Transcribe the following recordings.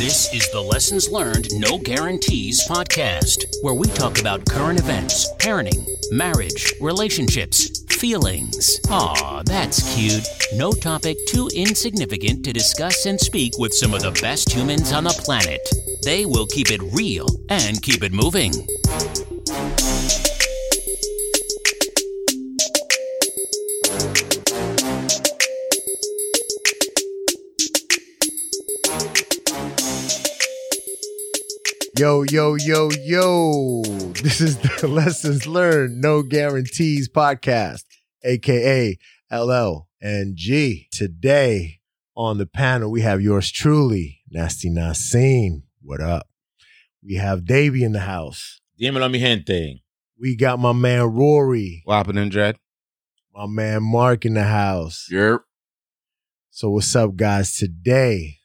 This is the Lessons Learned No Guarantees podcast, where we talk about current events, parenting, marriage, relationships, feelings. Aw, that's cute. No topic too insignificant to discuss and speak with some of the best humans on the planet. They will keep it real and keep it moving. Yo, yo, yo, yo. This is the Lessons Learned, No Guarantees podcast, aka LL and G. Today on the panel, we have yours truly, Nasty Nassim. What up? We have Davey in the house. Dímelo, mi gente. We got my man Rory, What happening, Dread? my man Mark in the house. Yep. So, what's up, guys? Today,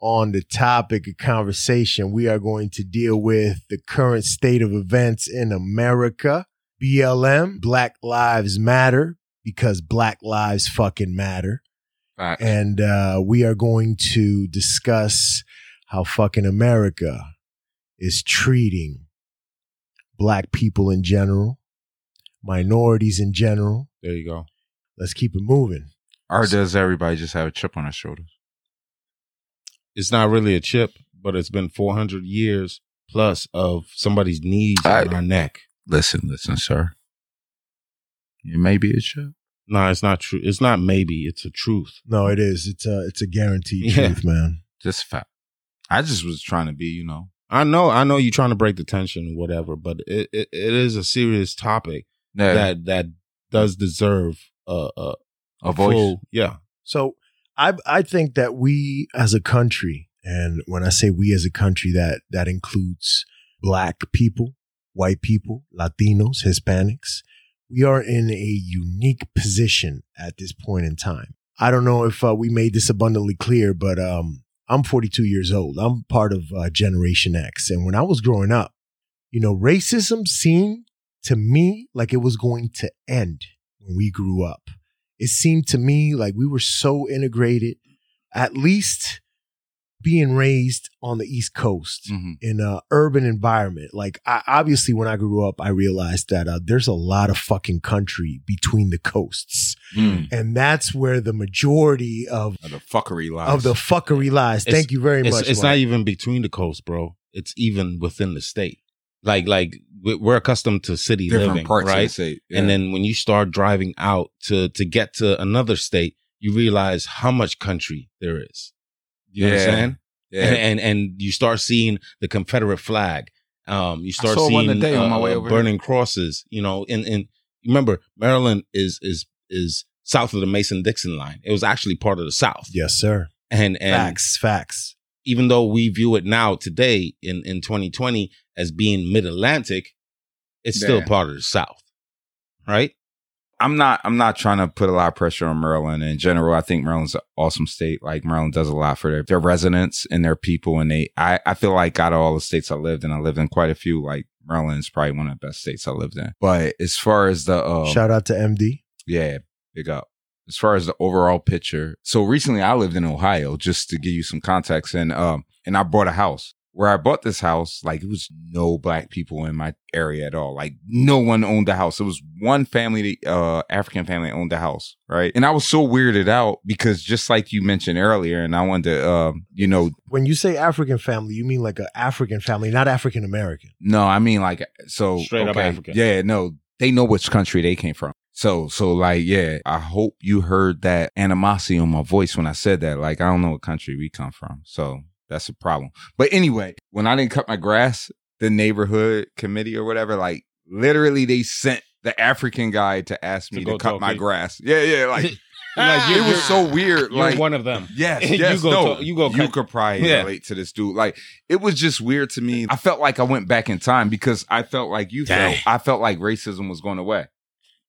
on the topic of conversation, we are going to deal with the current state of events in America. BLM, Black Lives Matter, because Black Lives fucking matter. And uh, we are going to discuss how fucking America is treating Black people in general, minorities in general. there you go. Let's keep it moving. Or does everybody just have a chip on their shoulders? It's not really a chip, but it's been 400 years plus of somebody's knees I- on our neck. Listen, listen, sir. It may be a chip. No, it's not true. It's not maybe. It's a truth. No, it is. It's a it's a guaranteed Yeah. truth, man. Just fact. I just was trying to be, you know. I know. I know you're trying to break the tension, or whatever, but it, it, it is a serious topic Yeah, that that does deserve a a, a voice. full- yeah. So I I think that we as a country, and when I say we as a country, that that includes black people, white people, Latinos, Hispanics. We are in a unique position at this point in time. I don't know if uh, we made this abundantly clear, but um, I'm 42 years old. I'm part of uh, Generation X, and when I was growing up, you know, racism seemed to me like it was going to end when we grew up it seemed to me like we were so integrated, at least being raised on the East Coast Mhm. in a urban environment. Like, I, obviously, when I grew up, I realized that uh, there's a lot of fucking country between the coasts, Mm. and that's where the majority of Of the fuckery lies. of the fuckery lies. It's- Thank you very It's, much. it's Mark. not even between the coasts, bro. It's even within the state. Like like we- we're accustomed to city different living, parts right? of the state. And then when you start driving out to to get to another state, you realize how much country there is. You know what I'm Yeah. saying? yeah. And, and and you start seeing the Confederate flag. Um, you start saw one seeing today on my uh, way over burning crosses. You know, and and remember Maryland is is is south of the Mason Dixon line. It was actually part of the South. yes, sir. And and Facts, facts. even though we view it now today in, in 2020 as being mid Atlantic, it's still part of the South, right? I'm not I'm not trying to put a lot of pressure on Maryland in general. I think Maryland's an awesome state. Like Maryland does a lot for their, their residents and their people. And they I, I feel like out of all the states I lived in, I lived in quite a few. Like Maryland is probably one of the best states I lived in. But as far as the uh Shout out to MD. yeah, big up. As far as the overall picture. So recently I lived in Ohio, just to give you some context, and um and I bought a house. Where I bought this house, like it was no black people in my area at all. Like no one owned the house. It was one family, uh, African family owned the house, right? And I was so weirded out because just like you mentioned earlier, and I wanted to, um, you know, When you say African family, you mean like an African family, not African American. No, I mean like so Straight up African. Yeah, no, they know which country they came from. So so like yeah, I hope you heard that animosity on my voice when I said that. Like I don't know what country we come from. So that's a problem. But anyway, when I didn't cut my grass, the neighborhood committee or whatever, like literally they sent the African guy to ask me To to, cut talk my grass. Yeah, yeah, like, Like, it was so weird. Like one of them. Yes, You yes, go no, to- you go You cut- could probably Yeah. relate to this dude. Like, it was just weird to me. I felt like I went back in time because I felt like you Dang. felt. I felt like racism was going away.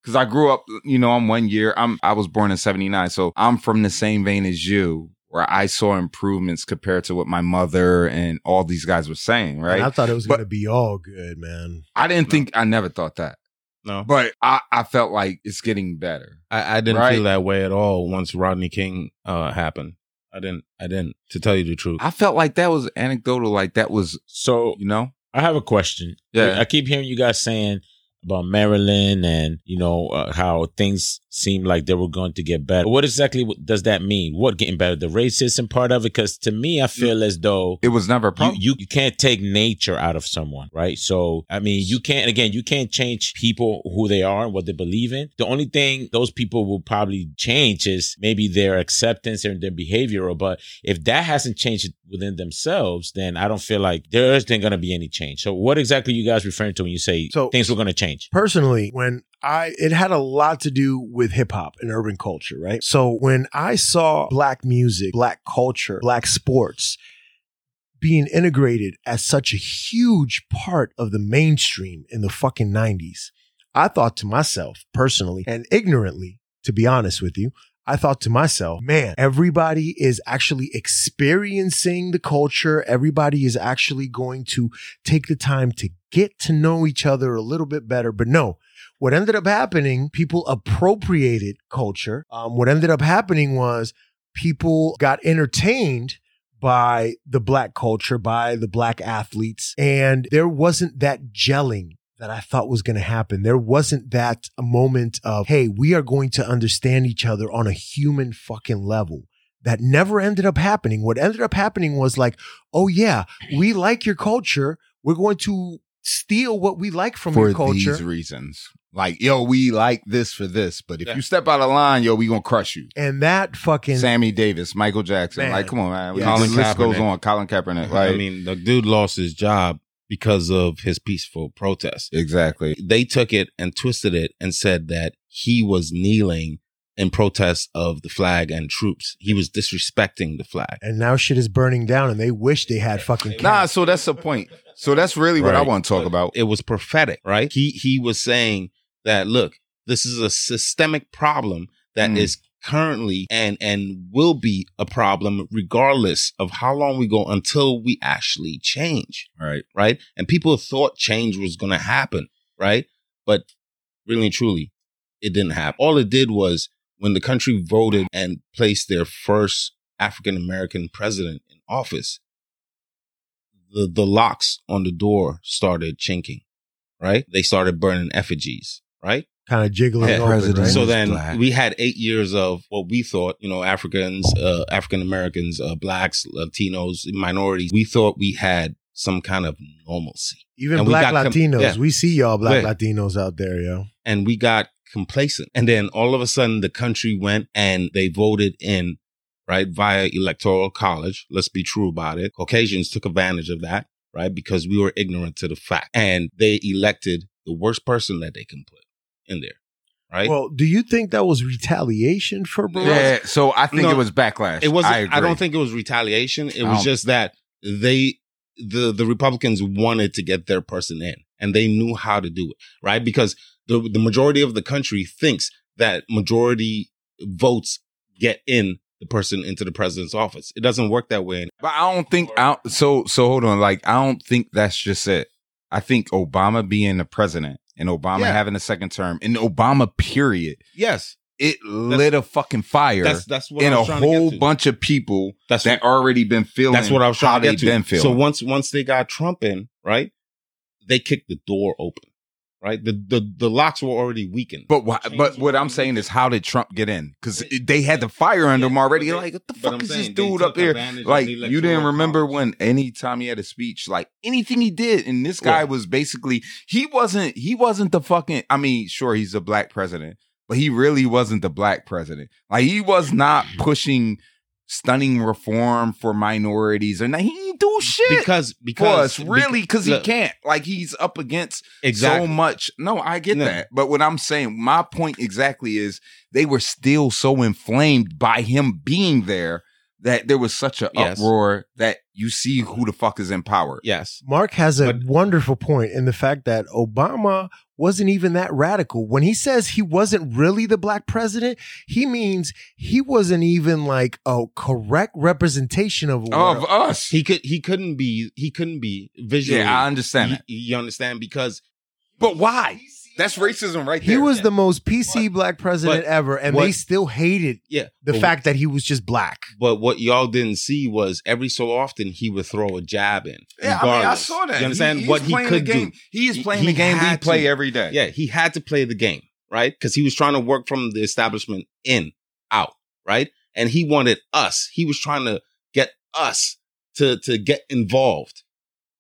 Because I grew up, you know, I'm one year. I'm I was born in '79, so I'm from the same vein as you, where I saw improvements compared to what my mother and all these guys were saying. Right? And I thought it was going to be all good, man. I didn't think. I never thought that, No, but I I felt like it's getting better. I, I didn't Right. feel that way at all once Rodney King uh, happened. I didn't. I didn't. To tell you the truth, I felt like that was anecdotal. Like that was, So you know, I have a question. Yeah. I keep hearing you guys saying about Maryland and you know uh, how things seem like they were going to get better. What exactly does that mean? What getting better? The racism part of it? Because to me, I feel mm. as though it was never a you, problem. you you can't take nature out of someone, right? So I mean, you can't again, you can't change people who they are and what they believe in. The only thing those people will probably change is maybe their acceptance and their behavioral. But if that hasn't changed within themselves, then I don't feel like there isn't going to be any change. So what exactly you guys referring to when you say So- things were going to change? personally when i it had a lot to do with hip-hop and urban culture right? So when i saw black music black culture black sports being integrated as such a huge part of the mainstream in the fucking 90s i thought to myself personally and ignorantly to be honest with you I thought to myself, man, everybody is actually experiencing the culture. Everybody is actually going to take the time to get to know each other a little bit better. But no, what ended up happening, people appropriated culture. Um, what ended up happening was people got entertained by the black culture, by the black athletes, and there wasn't that gelling that I thought was going to happen. There wasn't that moment of, hey, we are going to understand each other on a human fucking level. That never ended up happening. What ended up happening was like, oh yeah, we like your culture. We're going to steal what we like from for your culture. these reasons. Like, yo, we like this for this, but if Yeah. you step out of line, yo, we gonna crush you. and that fucking Sammy Davis, Michael Jackson, Man. like, come on, man. Yeah. the Colin list goes Kaepernick. on. Colin Kaepernick, like, I mean, the dude lost his job because of his peaceful protest. exactly. They took it and twisted it and said that he was kneeling in protest of the flag and troops. He was disrespecting the flag. and now shit is burning down and they wish they had fucking Nah, so that's the point. So that's really what I want to talk But about. It was prophetic, right? He he was saying that look, this is a systemic problem that is Mm. Currently and and will be a problem regardless of how long we go until we actually change, Right. right? And people thought change was going to happen, right? But really and truly, it didn't happen. All it did was when the country voted and placed their first African American president in office, the the locks on the door started chinking, right? They started burning effigies, right? Kind of jiggling Yeah, open, right? So then black. we had eight years of what we thought, you know, Africans, uh, African Americans, uh, blacks, Latinos, minorities. We thought we had some kind of normalcy, Even and we black got com- Latinos, yeah. we see y'all black Yeah. Latinos out there, yo. and we got complacent. And then all of a sudden, the country went and they voted in, right, via electoral college. Let's be true about it. Caucasians took advantage of that, right, because we were ignorant to the fact, and they elected the worst person that they can put in there, right? Well, do you think that was retaliation for Barack? Yeah. So I think No, it was backlash. It wasn't. I, I, don't think it was retaliation. It was just that they, the the Republicans wanted to get their person in, and they knew how to do it, right? Because the the majority of the country thinks that majority votes get in the person into the president's office. It doesn't work that way. But I don't think. I don't, so so hold on. Like I don't think that's just it. I think Obama being the president and Obama Yeah. having a second term and Obama period, Yes, it lit a fucking fire that's that's what in a was trying to get whole bunch of people That's that already been feeling. That's what I was trying to get to. been feeling. So once once they got Trump in, right, they kicked the door open, right. The the the locks were already weakened. But why, but what I'm saying is, how did Trump get in? Because they had the fire under him already. they- like, what the fuck I'm is saying this dude up here? Like, you didn't remember college. when anytime he had a speech, like anything he did, and this guy Yeah. was basically he wasn't he wasn't the fucking. I mean, sure, he's a black president, but he really wasn't the black president. Like, he was not pushing stunning reform for minorities, and he didn't do shit. because for because us, really, because he can't. Like he's up against exactly. so much. No, I get No. that. But what I'm saying, my point exactly is they were still so inflamed by him being there that there was such an Yes. uproar that you see who the fuck is in power. yes, Mark has a But- wonderful point in the fact that Obama wasn't even that radical. When he says he wasn't really the black president, he means he wasn't even like a correct representation of, Of us. he could he couldn't be he couldn't be visually. yeah, I understand you, that. you understand because But why? That's racism right there. He there. was the most PC black president but ever, and what- they still hated Yeah. the but- fact that he was just black. But what y'all didn't see was every so often he would throw a jab in. Yeah, I mean, I regardless. saw that. You understand He- he's what he playing could the game. do? He is He- playing he the game we had play to. every day. Yeah, he had to play the game, right? Because he was trying to work from the establishment in, out, right? And he wanted us. He was trying to get us to to get involved.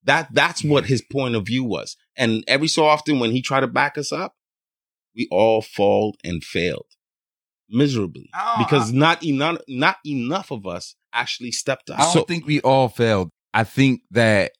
That that's what his point of view was. And every so often when he tried to back us up, we all fall and failed miserably Oh, because not enough not enough of us actually stepped up. I don't think we all failed. I think that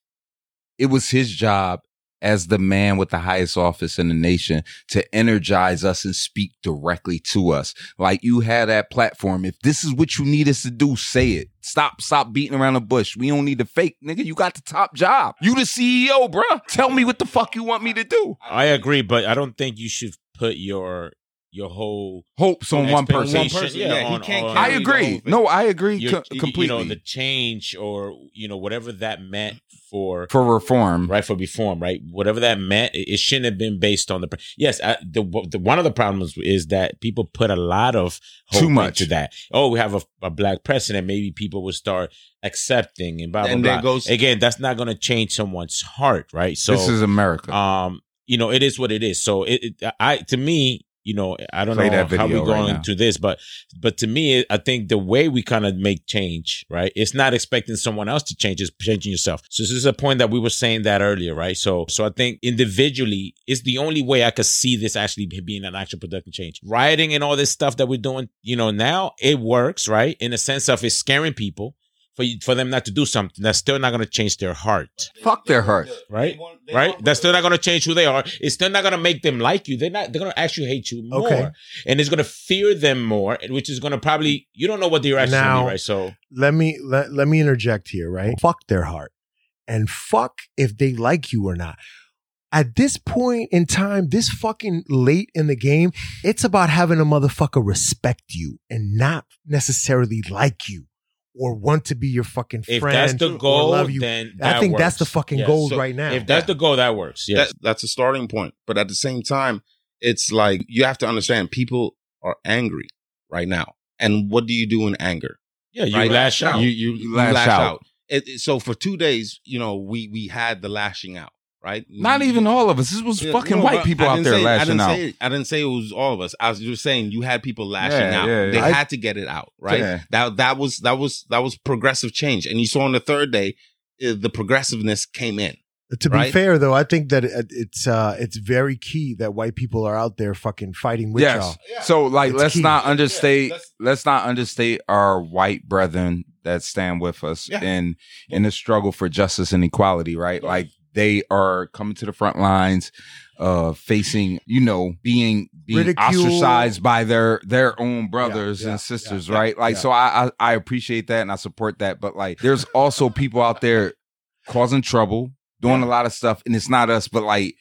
it was his job as the man with the highest office in the nation to energize us and speak directly to us. Like you had that platform. If this is what you need us to do, say it. Stop, stop beating around the bush. We don't need the fake nigga. You got the top job. You the CEO, bruh. Tell me what the fuck you want me to do. I agree, but I don't think you should put your your whole Hopes on one person. One person, yeah, yeah, he can't on- I carry the agree. No, I agree your- co- you know the change or you know whatever that meant for For reform. right for reform right whatever that meant it, it shouldn't have been based on the yes I, the, the one of the problems is that people put a lot of hope Too much. into that oh we have a, a black president maybe people will start accepting and blah blah And blah there goes- again that's not going to change someone's heart right so this is America. um you know it is what it is so it, it i to me you know i don't Play know how we're right going now. to this but but to me i think the way we kind of make change right it's not expecting someone else to change it's changing yourself. So this is a point that we were saying that earlier right? So so i think individually is the only way i could see this actually being an actual productive change. Rioting and all this stuff that we're doing you know now it works right in the sense of it's scaring people for you, for them not to do something that's still not going to change their heart Fuck their heart. right? Right? That's still not going to change who they are. It's still not going to make them like you. They're not. They're going to actually hate you more, Okay. and it's going to fear them more, which is going to probably you don't know what they're actually Now- right. So Let me let, let me interject here, right? Fuck their heart. And fuck if they like you or not. At this point in time, this fucking late in the game, it's about having a motherfucker respect you and not necessarily like you or want to be your fucking if friend that's the goal, love you. then I that think that's the fucking Yes. goal So right now. If that's the goal, that works. Yes. That, that's a starting point. But at the same time, it's like you have to understand people are angry right now. And what do you do in anger? yeah, you right? lash out. You you, you lash lash, out. out. It, it- so for two days, you know, we we had the lashing out, right? Not even all of us. This was Yeah, fucking no, white people out there say, I lashing didn't out. Say, I didn't say it was all of us. I was just saying you had people lashing Yeah, out. yeah, They. I- had to get it out, right? Yeah. That that was that was that was progressive change. And you saw on the third day, uh, the progressiveness came in. To be Right? fair, though, I think that it, it's uh, it's very key that white people are out there fucking fighting with yes. y'all. So like It's let's key. not understate Yeah, let's- let's not understate our white brethren that stand with us Yeah. in in the struggle for justice and equality, right? Like they are coming to the front lines uh facing, you know, being being Ridicule. ostracized by their their own brothers yeah, and sisters, yeah, right? Like yeah. so I, I I appreciate that and I support that, but like there's also people out there causing trouble, doing a lot of stuff and it's not us, but like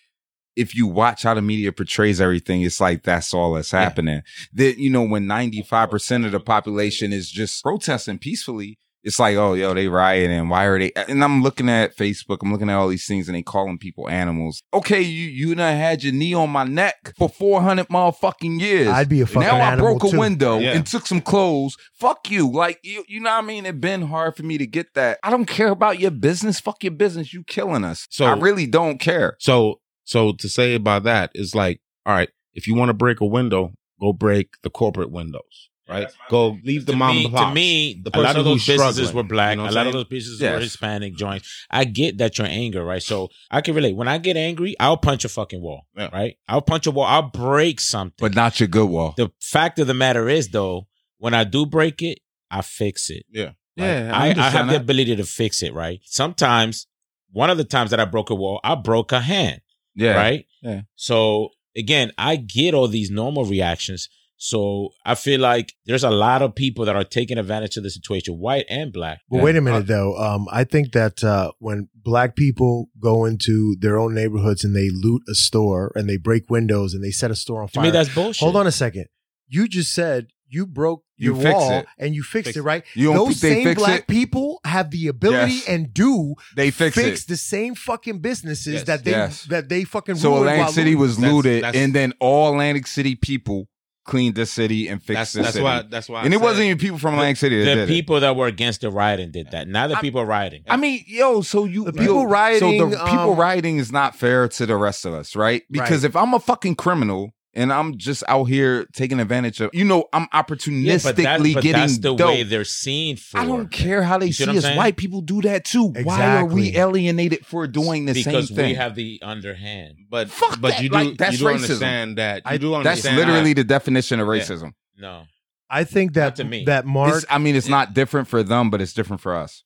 if you watch how the media portrays everything, it's like that's all that's Yeah. happening. That you know, when ninety five percent of the population is just protesting peacefully, it's like, oh, yo, they rioting. Why are they? And I'm looking at Facebook. I'm looking at all these things, and they calling people animals. Okay, you you done had your knee on my neck for four hundred motherfucking years. I'd be a fucking now I animal broke a too. window Yeah. and took some clothes. Fuck you. Like you, you know what I mean? It been hard for me to get that. I don't care about your business. Fuck your business. You killing us. So- I really don't care. So so to say about that is like, all right, if you want to break a window, go break the corporate windows, right? Go leave the to mom me, and to me, the a lot of those who's businesses were black. you know a lot of those businesses Yes. were Hispanic joints. I get that you're angry, right? So I can relate. When I get angry, I'll punch a fucking wall, Yeah. right? I'll punch a wall. I'll break something. But not your good wall. the fact of the matter is, though, when I do break it, I fix it. Yeah. Yeah, I, I, have understand the ability to fix it, right? Sometimes, one of the times that I broke a wall, I broke a hand, Yeah. right? Yeah. So again, I get all these normal reactions. So I feel like there's a lot of people that are taking advantage of the situation, white and black. But Yeah. wait a minute, though. Um, I think that uh, when black people go into their own neighborhoods and they loot a store and they break windows and they set a store on To fire, me, that's bullshit. hold on a second. You just said you broke You your fix wall it. and you fixed Fix it, right? You don't Those same black it? people have the ability Yes. and do They fix, fix it. the same fucking businesses Yes. that they Yes. that they fucking So ruined Atlantic while City looting. was That's- looted, that's- and then all Atlantic City people cleaned the city and fixed That's the that's city. why that's why. I and it said- wasn't even people from Atlantic City that The did it. people that were against the rioting did that. Now the I- people rioting. I mean, yo, so you The people yo, rioting, So the people um, rioting is not fair to the rest of us, right? Because Right. if I'm a fucking criminal and I'm just out here taking advantage of, you know, I'm yeah, opportunistically but, that, but getting that's the dope. way they're seen for. I don't care how they You see see us. saying? White people do that too. Why are we alienated for doing the because same thing? we have the underhand. But Fuck but that. you do Like, that's you do racism. understand that you I- do understand. That's literally that- the definition of Yeah. racism. No, I think that to me. that Mark It's- I mean, it's not different for them, but it's different for us.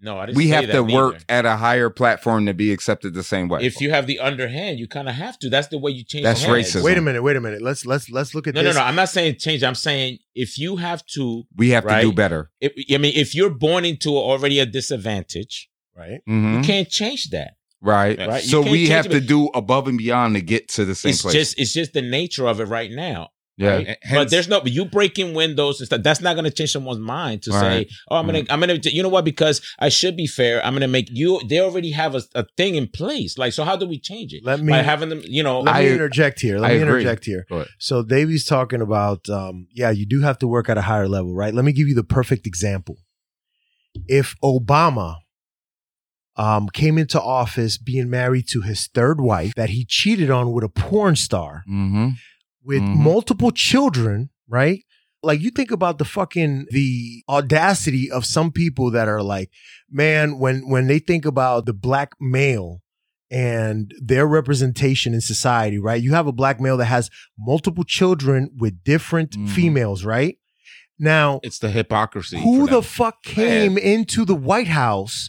No, I didn't We say have that to work neither. at a higher platform to be accepted the same way. If you have the underhand, you kind of have to. That's the way you change. That's heads. racism. Wait a minute, wait a minute. Let's let's let's look at this. No, no, no. I'm not saying change. I'm saying if you have to, we have to do better. if, I mean, if you're born into already a disadvantage, Right? Mhm. you can't change that. Right. Right. So we have it, to do above and beyond to get to the same it's place. just it's just the nature of it right now. Yeah. right? H- but there's no. But you breaking windows and stuff. That's not going to change someone's mind to Right. say, "Oh, I'm gonna, I'm gonna." You know what? Because I should be fair. I'm gonna make you. They already have a, a thing in place. Like, so how do we change it? Let me By having them, you know. let I- me interject here. Let I me agree. interject here. So Davey's talking about um, yeah, you do have to work at a higher level, right? Let me give you the perfect example. If Obama um, came into office being married to his third wife that he cheated on with a porn star Mm-hmm. With Mhm. multiple children, right? Like you think about the fucking the audacity of some people that are like, man, when when they think about the black male and their representation in society, right? You have a black male that has multiple children with different Mhm. females, right? Now, it's the hypocrisy. who the fuck came into the White House?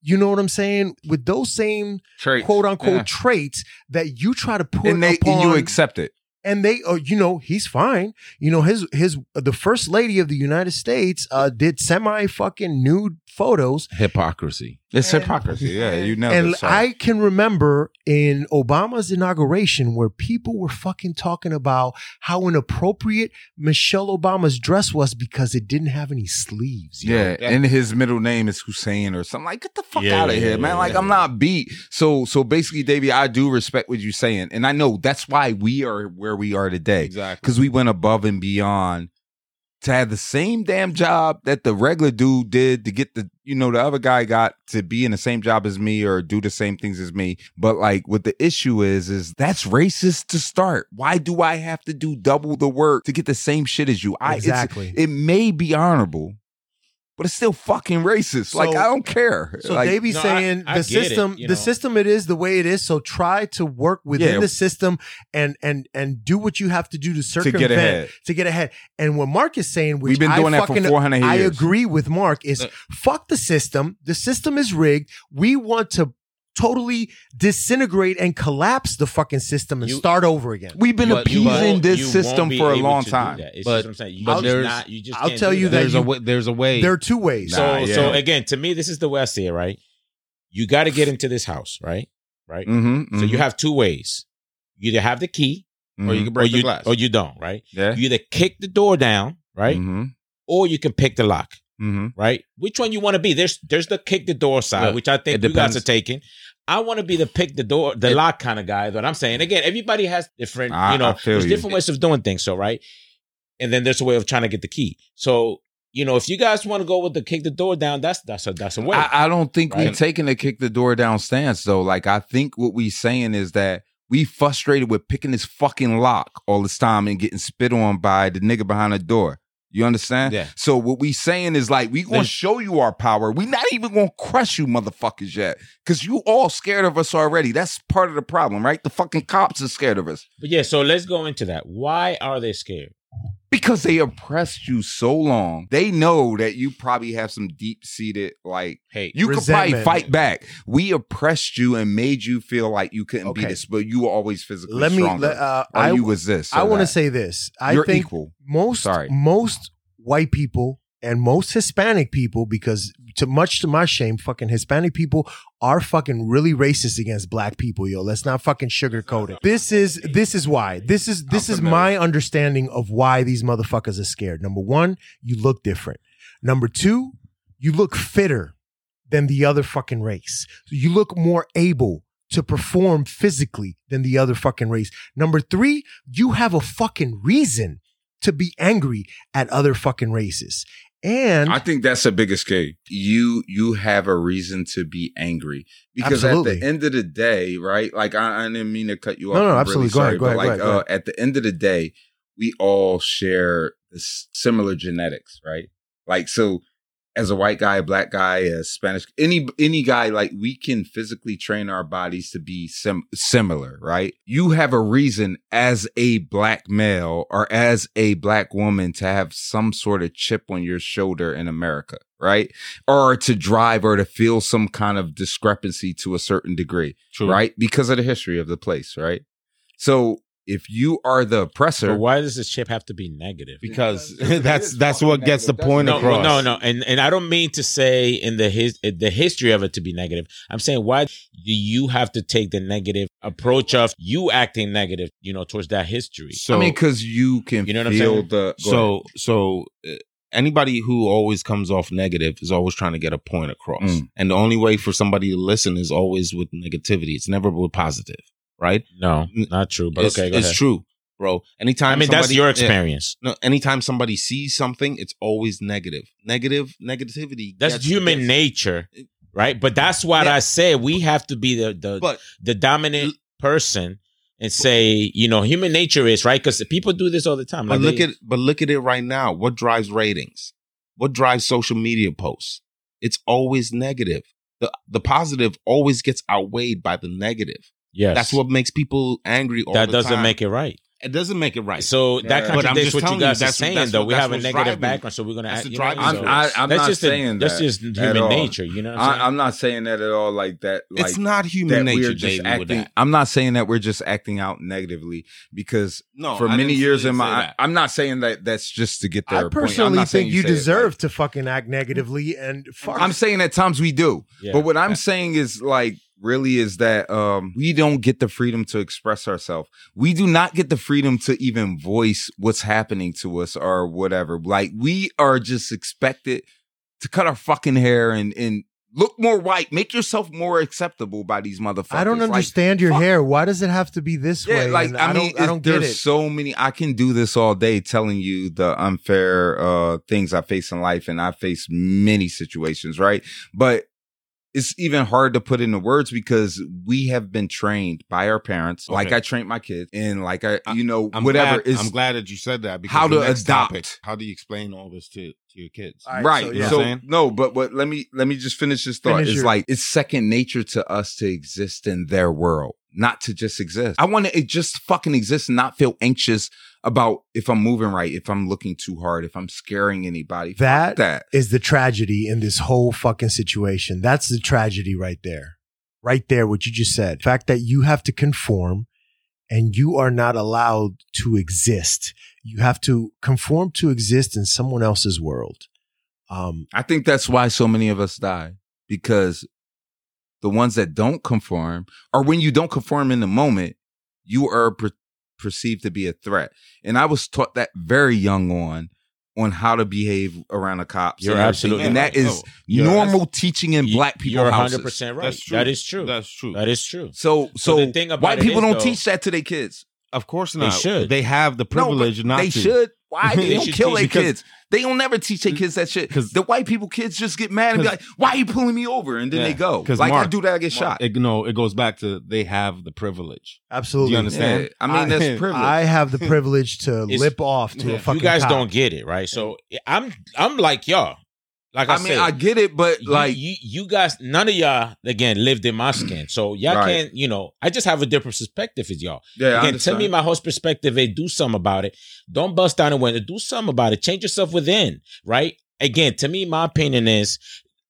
You know what I'm saying? With those same Traits. quote unquote Yeah. traits that you try to put And they upon and you accept it. And they uh, you know he's fine. You know his his the first lady of the united states uh did semi fucking nude photos hypocrisy? It's And- hypocrisy. Yeah, you know. and i can remember in obama's inauguration where people were fucking talking about how inappropriate michelle obama's dress was because it didn't have any sleeves yo. Yeah, Yeah. and his middle name is Hussein or something. Like, get the fuck Yeah, out of yeah, here, yeah, man. yeah, like, yeah. I'm not beat. So, so basically, Davey, I do respect what you're saying, and I know that's why we are where we are today Exactly. because we went above and beyond to have the same damn job that the regular dude did to get the, you know, the other guy got to be in the same job as me or do the same things as me. But like, what the issue is, is that's racist to start. Why do I have to do double the work to get the same shit as you? I, exactly it may be honorable, but it's still fucking racist. like I don't care. so like, they be No, saying I the get it, system you the system it is the way it is so try to work within Yeah. the system and and and do what you have to do to circumvent to circumvent get ahead. to get ahead. And what Mark is saying, which We've been I doing that for four hundred years, I agree with Mark, is Uh, fuck the system. The system is rigged. We want to totally disintegrate and collapse the fucking system and You- start over again. We've been But appeasing won't- this system for a long time. It's But- just what I'm saying. You but there's- not, you just I'll tell you that. that there's you- a way, there's a way. there are two ways. So, Nah, yeah. so again, to me, this is the way I see it. Right, you got to get into this house, right? Right. Mm-hmm, So you have two ways. You either have the key, or you can or break the you glass. or you don't. Right. yeah. You either kick the door down, right, Mm-hmm. or you can pick the lock. Mm-hmm. Right. Which one you want to be? There's there's the kick the door side, Look, which I think it you guys depends. are taking. I want to be the pick the door, the It- lock kind of guy. But I'm saying again, everybody has different, I- you know, there's you. different ways of doing things. So right, and then there's a way of trying to get the key. So you know, if you guys want to go with the kick the door down, that's that's a that's a way. I, I don't think we're taking the kick the door down stance though. Like I think what we saying is that we frustrated with picking this fucking lock all this time and getting spit on by the nigga behind the door. You understand? Yeah. So what we saying is like we gonna show you our power. We not even gonna crush you motherfuckers yet. Cause you all scared of us already. That's part of the problem, right? The fucking cops are scared of us. but yeah, so let's go into that. Why are they scared? Because they oppressed you so long. They know that you probably have some deep seated like Hate. you could probably fight back. We oppressed you and made you feel like you couldn't be Okay. this, but you were always physically Let me. stronger. Let, uh, I you was this. I want to say this. I you're think equal. most Sorry. most white people And most Hispanic people, because to much to my shame, fucking Hispanic people are fucking really racist against black people, yo. Let's not fucking sugarcoat it. This is this is why. This is this is my understanding of why these motherfuckers are scared. Number one, you look different. Number two, you look fitter than the other fucking race. You look more able to perform physically than the other fucking race. Number three, you have a fucking reason to be angry at other fucking races. And I think that's the biggest key. You you have a reason to be angry because at the end of the day, right? Like I, I didn't mean to cut you off. No, no, I'm absolutely. Really Go ahead, sorry, go but ahead, like go ahead, uh, ahead. at the end of the day, we all share this similar genetics, right? Like so, as a white guy, a black guy, a Spanish, any any guy, like we can physically train our bodies to be sim- similar, right? You have a reason as a black male or as a black woman to have some sort of chip on your shoulder in America, right? Or to drive or to feel some kind of discrepancy to a certain degree, True. right? Because of the history of the place, right? So if you are the oppressor, But why does this chip have to be negative? Because Because that's that's fucking what gets the point no, across. no, no, and and I don't mean to say in the his the history of it to be negative. I'm saying why do you have to take the negative approach of you acting negative, you know, towards that history? So I mean, because you can You know what I'm feel saying? the. go ahead. so so uh, anybody who always comes off negative is always trying to get a point across Mm. and the only way for somebody to listen is always with negativity it's never with positive right no, not true. But it's, okay, go it's true bro anytime I mean, that's somebody- your yeah, experience. no anytime somebody sees something it's always negative negative negativity That's human nature, eh, right? But that's what Yeah. I say. We have to be the the but the dominant person and say, you know, human nature is right because people do this all the time. but Like look they- at but look at it right now what drives ratings what drives social media posts it's always negative the the positive always gets outweighed by the negative yes, that's what makes people angry all that the doesn't time. make it right. It doesn't make it right. So that Yeah. But I'm contradicts just what you telling you, guys are that's- saying, that's though. what- We have a negative driving. background, so we're gonna. That's act- the you know I I'm. So I, I'm that's not just saying a, that. that's just at human all. nature. You know what I'm saying? I, I'm not saying that at all. Like that. Like it's not that human nature, we're just with acting. that. I'm not saying that we're just acting out negatively because No, for I many years in my, that. I'm not saying that that's just to get their I point. I'm personally not saying think you say it, deserve like- to fucking act negatively and fuck. I'm saying at times we do. But what I'm saying is like really is that um we don't get the freedom to express ourselves. We do not get the freedom to even voice what's happening to us or whatever. Like we are just expected to cut our fucking hair and and look more white, make yourself more acceptable by these motherfuckers. I don't Like, understand your fuck. hair. Why does it have to be this yeah, way? like And I, mean, don't, I don't get it. so many. I can do this all day, telling you the unfair uh things I face in life, and I face many situations, right? But it's even hard to put into words because we have been trained by our parents, like I trained my kids, and like I, I- you know, I'm whatever glad, is I'm glad that you said that because how to next adopt. topic, how do you explain all this to to your kids? All right, right. so, you know So, what I'm saying? no, but but let me let me just finish this thought. Finish it's your- like it's second nature to us to exist in their world, not to just exist. I want to just fucking exist and not feel anxious about if I'm moving right, if I'm looking too hard, if I'm scaring anybody. That that. is the tragedy in this whole fucking situation. That's the tragedy right there. Right there, what you just said. The fact that you have to conform and you are not allowed to exist. You have to conform to exist in someone else's world. Um, I think that's why so many of us die because the ones that don't conform, or when you don't conform in the moment, you are per- perceived to be a threat. And I was taught that very young on on how to behave around the cops. You're and everything. absolutely and that right. is Oh, normal teaching in You- black people You're 100 percent right. That's true. That is true. That's true. That is true. So, so, the thing about white people is, don't though- teach that to their kids. Of course They not. should. They have the No, privilege not they to. should. Why they, They don't kill their kids? They don't never teach their kids that shit. Because the white people kids just get mad and be like, "Why are you pulling me over?" And then Yeah. they go. 'Cause Like I do that, I get shot. It, no, it goes back to they have the privilege. absolutely. Do you understand? Yeah, I mean, that's I- privilege. I have the privilege to lip off to Yeah. a fucking you guys cop. don't get it, right? So I'm I'm like y'all. Like I, I mean, said, I get it, but you, like, you, you guys, none of y'all again lived in my skin, so y'all Right. can't. You know, I just have a different perspective as y'all. yeah, again, tell me my host perspective and do something about it. Don't bust down the window. Do something about it. Change yourself within, right? Again, to me, my opinion is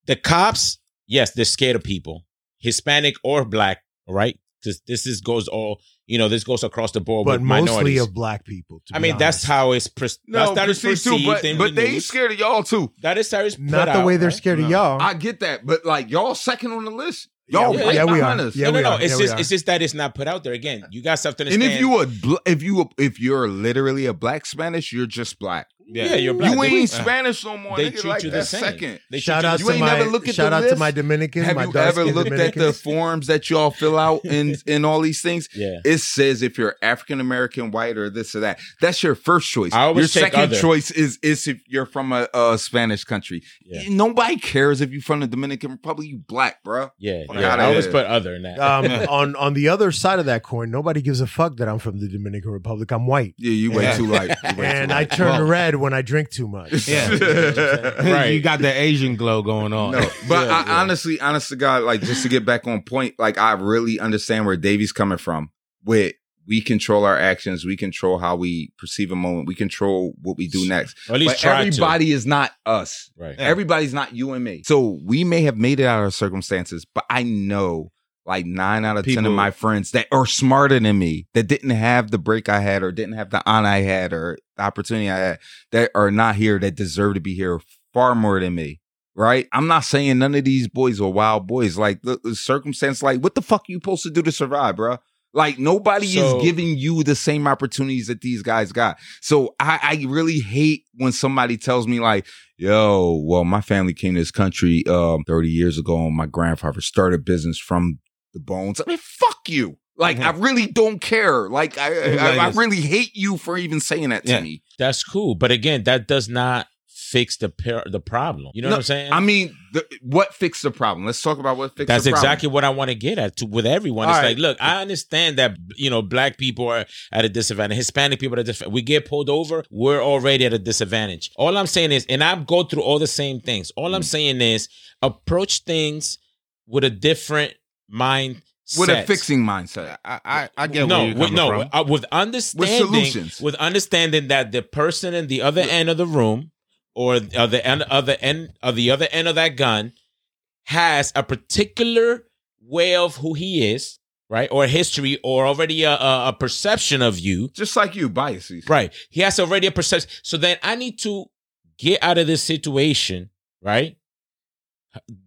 the cops. Yes, they're scared of people, Hispanic or black. Right? Because this is goes all you know this goes across the board but with mostly minorities. of black people. to I be mean, that's how it's per- No, that's, that is perceived too, but, in but the they news. scared of y'all too. That is how it's not put the out, way they're right? scared of y'all. I get that, but like y'all second on the list. Y'all Yeah, right yeah, we behind are. us. Yeah, no, no, we no. are. It's Yeah, just it's just that it's not put out there. Again, you got something to And if you a bl- if you a, if you're literally a black Spanish, you're just black. Yeah, you're black. You They- ain't Spanish no more. They nigga, treat like you the same. second. They shout out you You to my look at shout the out to my Dominican. Have my you ever skinned looked at the forms that y'all fill out in in all these things? Yeah. It says if you're African American, white, or this or that. That's your first choice. I always your take second other. choice is is if you're from a, a Spanish country. Yeah. Nobody cares if you're from the Dominican Republic. You black, bro. Yeah, Fuck yeah. I always put other in that. Um, on on the other side of that coin, nobody gives a fuck that I'm from the Dominican Republic. I'm white, Yeah, you way too light. And I light. turn red when I drink too much. Yeah. Right. you got the Asian glow going on. No, but Yeah, I, yeah. honestly, honest to God, like just to get back on point, like I really understand where Davey's coming from. With we control our actions, we control how we perceive a moment, we control what we do next. Or at least But try everybody is not us. to. Right. Everybody's not you and me. So we may have made it out of circumstances, but I know like nine out of ten of my friends that are smarter than me, that didn't have the break I had, or didn't have the on I had, or the opportunity I had, that are not here, that deserve to be here far more than me. Right? I'm not saying none of these boys are wild boys. Like the, the circumstance, like what the fuck are you supposed to do to survive, bro? Like nobody So- is giving you the same opportunities that these guys got. So I, I really hate when somebody tells me like, yo, well, my family came to this country um 30 years ago and my grandfather started business from the bones. I mean, fuck you. Like, I really don't care. Like, I, I, I really hate you for even saying that to Yeah. me. That's cool, but again, that does not fix the par- the problem. You know No, what I'm saying? I mean, the, what fixed the problem? Let's talk about what fixed That's the problem. exactly what I want to get at to, with everyone. All it's right. like, look, I understand that you know black people are at a disadvantage, Hispanic people are at a disadvantage. We get pulled over, we're already at a disadvantage. All I'm saying is, and I go through all the same things. All Mm. I'm saying is, approach things with a different mind. With a fixing mindset. I, I, I get no, where you're with, coming no, uh, with understanding, solutions. with understanding that the person in the other end of the room, or uh, the end other end of the other end of that gun, has a particular way of who he is, right, or history, or already a, a, a perception of you, Just like you, biases. right? He has already a perception. So then I need to get out of this situation, right?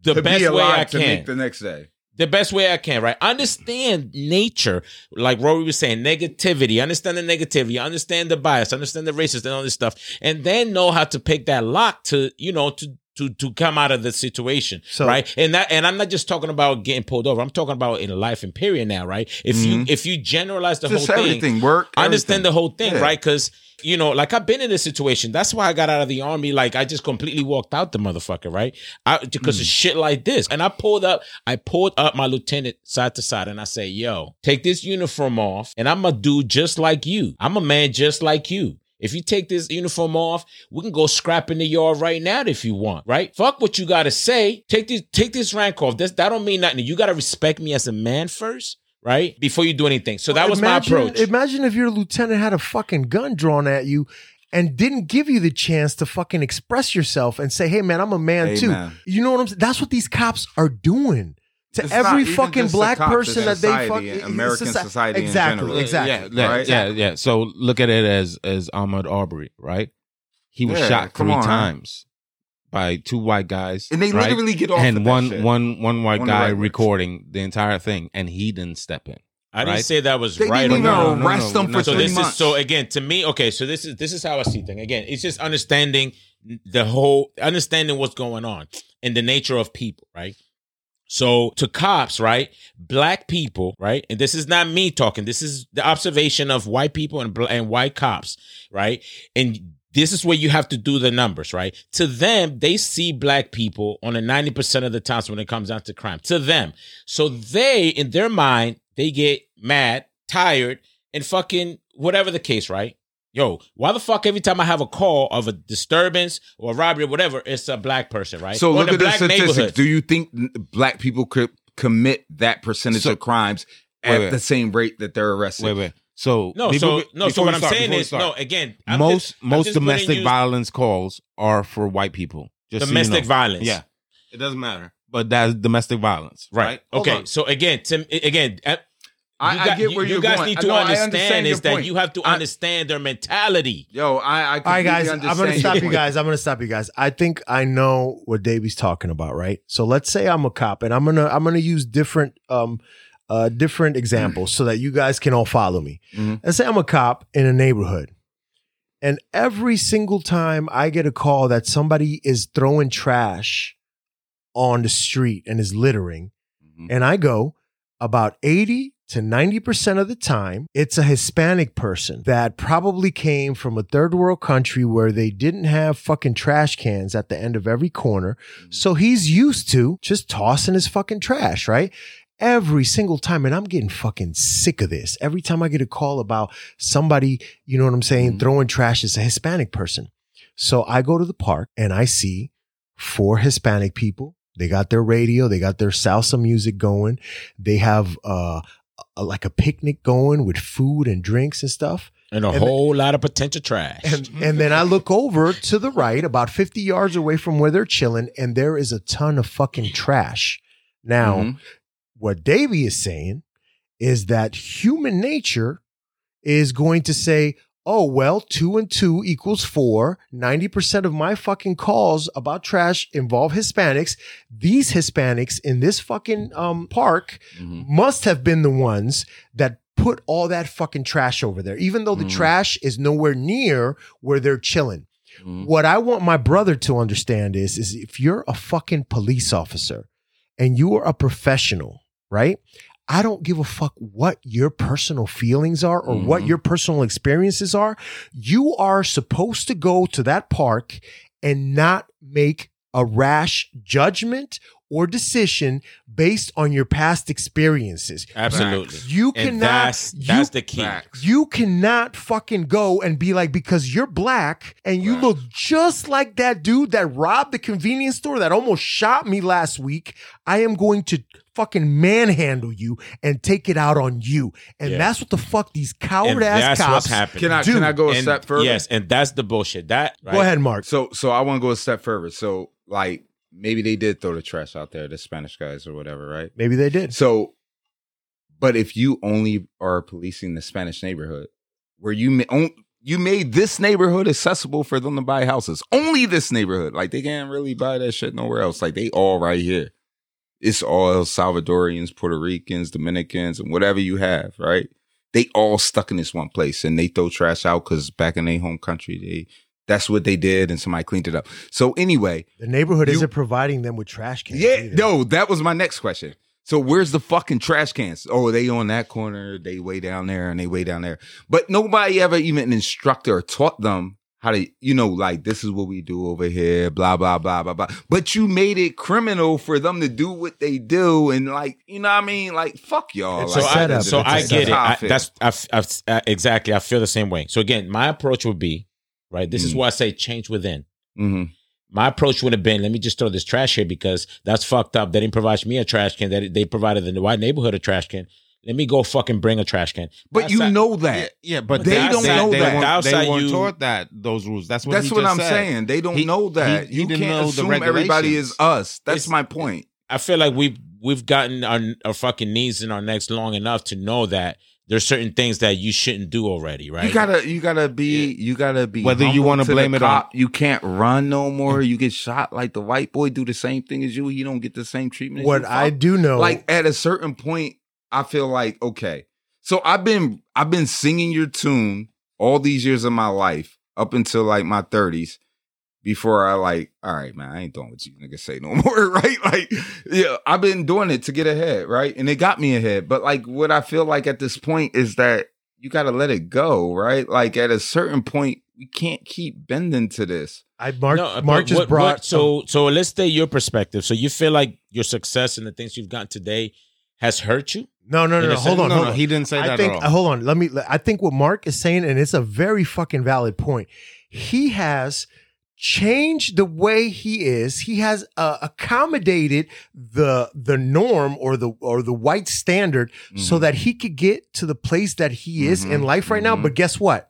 The to best be way alive I to can make the next day. The best way I can, right? Understand nature, like Rory was saying, negativity, understand the negativity, understand the bias, understand the racist and all this stuff, and then know how to pick that lock to, you know, to to to come out of the situation, So- right? And that, and I'm not just talking about getting pulled over. I'm talking about in life and period now, right? If you if you generalize the Just whole thing. Work. I understand the whole thing, Yeah. right? Because you know, like I've been in this situation. That's why I got out of the army. Like I just completely walked out the motherfucker, right? I, because Hmm. of shit like this. And I pulled up, I pulled up my lieutenant side to side, and I say, "Yo, take this uniform off, and I'm a dude just like you. I'm a man just like you." If you take this uniform off, we can go scrap in the yard right now if you want, right? Fuck what you gotta say. Take this, take this rank off. This that don't mean nothing. You gotta respect me as a man first, right? Before you do anything. So that was Imagine- my approach. Imagine if your lieutenant had a fucking gun drawn at you and didn't give you the chance to fucking express yourself and say, "Hey, man, I'm a man too." Amen. You know what I'm saying? That's what these cops are doing to It's every fucking just the black person it's that they society, fucking American soci- society in Exactly, general. exactly. Yeah, yeah, Right? yeah, yeah. So look at it as as Ahmaud Arbery, right? He was Yeah, shot three on. times by two white guys, And they right? literally get off and that one shit. one one white On guy right way. recording the entire thing, and he didn't step in. I didn't say that was They right didn't or even wrong. no, arrest no, them no. for so three this months. is so again to me okay so this is this is how i see things again it's just understanding the whole understanding what's going on and the nature of people right so to cops right black people right and this is not me talking this is the observation of white people and and white cops right and this is where you have to do the numbers, right? To them, they see black people on a 90% of the times when it comes down to crime. To them. So they, in their mind, they get mad, tired, and fucking whatever the case, right? Yo, why the fuck every time I have a call of a disturbance or a robbery or whatever, it's a black person, right? So or look the at the black statistics. Do you think black people could commit that percentage So- of crimes at wait. the same rate that they're arrested? Wait, wait. So No, before so no, so what I'm start, saying is start, no. Again, I'm most just- I'm most domestic you- violence calls are for white people. Just so you domestic know. violence, Yeah, it doesn't matter. But that's domestic violence, right? right? Okay, so again, to again, I, you I get you- where you you're guys going. need to No, understand, understand is that you have to I- understand their mentality. Yo, I, I All right, completely guys, I'm going to your stop you point. guys. I'm going to stop you guys. I think I know what Davey's talking about, right? So let's say I'm a cop and I'm going to I'm going to use different um uh different examples so that you guys can all follow me. Mhm. Let's say I'm a cop in a neighborhood. And every single time I get a call that somebody is throwing trash on the street and is littering, Mhm. and I go about 80 to 90% of the time, it's a Hispanic person that probably came from a third world country where they didn't have fucking trash cans at the end of every corner. So he's used to just tossing his fucking trash, right? Every single time. And I'm getting fucking sick of this. Every time I get a call about somebody, you know what I'm saying, Mhm. throwing trash, it's a Hispanic person. So I go to the park and I see four Hispanic people. They got their radio, they got their salsa music going. They have uh a, like a picnic going with food and drinks and stuff. And a And- whole lot of potential trash. And and then I look over to the right, about 50 yards away from where they're chilling, and there is a ton of fucking trash. Now, Mhm. what Davey is saying is that human nature is going to say, oh, well, two and two equals four. 90% of my fucking calls about trash involve Hispanics. These Hispanics in this fucking um, park Mhm. must have been the ones that put all that fucking trash over there, even though the Mhm. trash is nowhere near where they're chilling. Mhm. What I want my brother to understand is, is if you're a fucking police officer and you are a professional, right? I don't give a fuck what your personal feelings are or what Mhm. your personal experiences are. You are supposed to go to that park and not make a rash judgment or decision based on your past experiences. Absolutely. You And cannot that's, you that's the key. Facts. you cannot fucking go and be like, because you're black and you Right. look just like that dude that robbed the convenience store that almost shot me last week. I am going to fucking manhandle you and take it out on you. And Yeah. that's what the fuck these And coward ass that's cops. what's. Can I Dude, can I go a And- step further? Yes, and that's the bullshit. That right? Go ahead, Mark. So so I want to go a step further. So like maybe they did throw the trash out there, the Spanish guys or whatever, right? Maybe they did. So, but if you only are policing the Spanish neighborhood, where you ma- you made this neighborhood accessible for them to buy houses, only this neighborhood, like they can't really buy that shit nowhere else. Like they all right here. It's all El Salvadorians, Puerto Ricans, Dominicans, and whatever you have, right? They all stuck in this one place, and they throw trash out because back in their home country, they that's what they did, and somebody cleaned it up. So anyway, The neighborhood You- isn't providing them with trash cans. yeah, either. no, that was my next question. So where's the fucking trash cans? Oh, they on that corner, they way down there, and they way down there. But nobody ever even instructed or taught them how to, you know, like this is what we do over here, blah blah blah blah blah. But you made it criminal for them to do what they do, and like, you know what I mean? Like, fuck y'all. It's so I, so I get it. I, that's I, I exactly. I feel the same way. So again, my approach would be right. This is Mm. why I say change within. Mhm. My approach would have been, let me just throw this trash here because that's fucked up. They didn't provide me a trash can. That they provided the white neighborhood a trash can. Let me go fucking bring a trash can. But you Outside- know that. Yeah, but They don't know they that. Weren't, they weren't you- taught that those rules. That's what That's he what just I'm said. saying. They don't He- know that. he- he you didn't can't know the assume everybody is us. That's It's- my point. I feel like we've we've gotten our, our fucking knees in our necks long enough to know that there's certain things that you shouldn't do already, right? You gotta, you gotta be, you gotta be. Whether you wanna blame it on- cop, you can't run no more. Mm. You get shot like the white boy do the same thing as you. He don't get the same treatment. as What you. I do know, like at a certain point, I feel like okay. So I've been, I've been singing your tune all these years of my life up until like my thirties. Before I like, all right, man, I ain't doing what you niggas say no more, right? Like, yeah, I've been doing it to get ahead, right? And it got me ahead. But like, what I feel like at this point is that you got to let it go, right? Like at a certain point, we can't keep bending to this. I Mark, No, Mark just what- brought what- so so let's say your perspective. So you feel like your success and the things you've gotten today has hurt you? No, no, no, no. Hold on, no, hold no, on. he didn't say I that think. at all. Hold on. Let me. I think what Mark is saying, and it's a very fucking valid point. He has changed the way he is. He has uh, accommodated the the norm or the or the white standard so Mhm. that he could get to the place that he is in Mhm. life right now. Mhm. But guess what?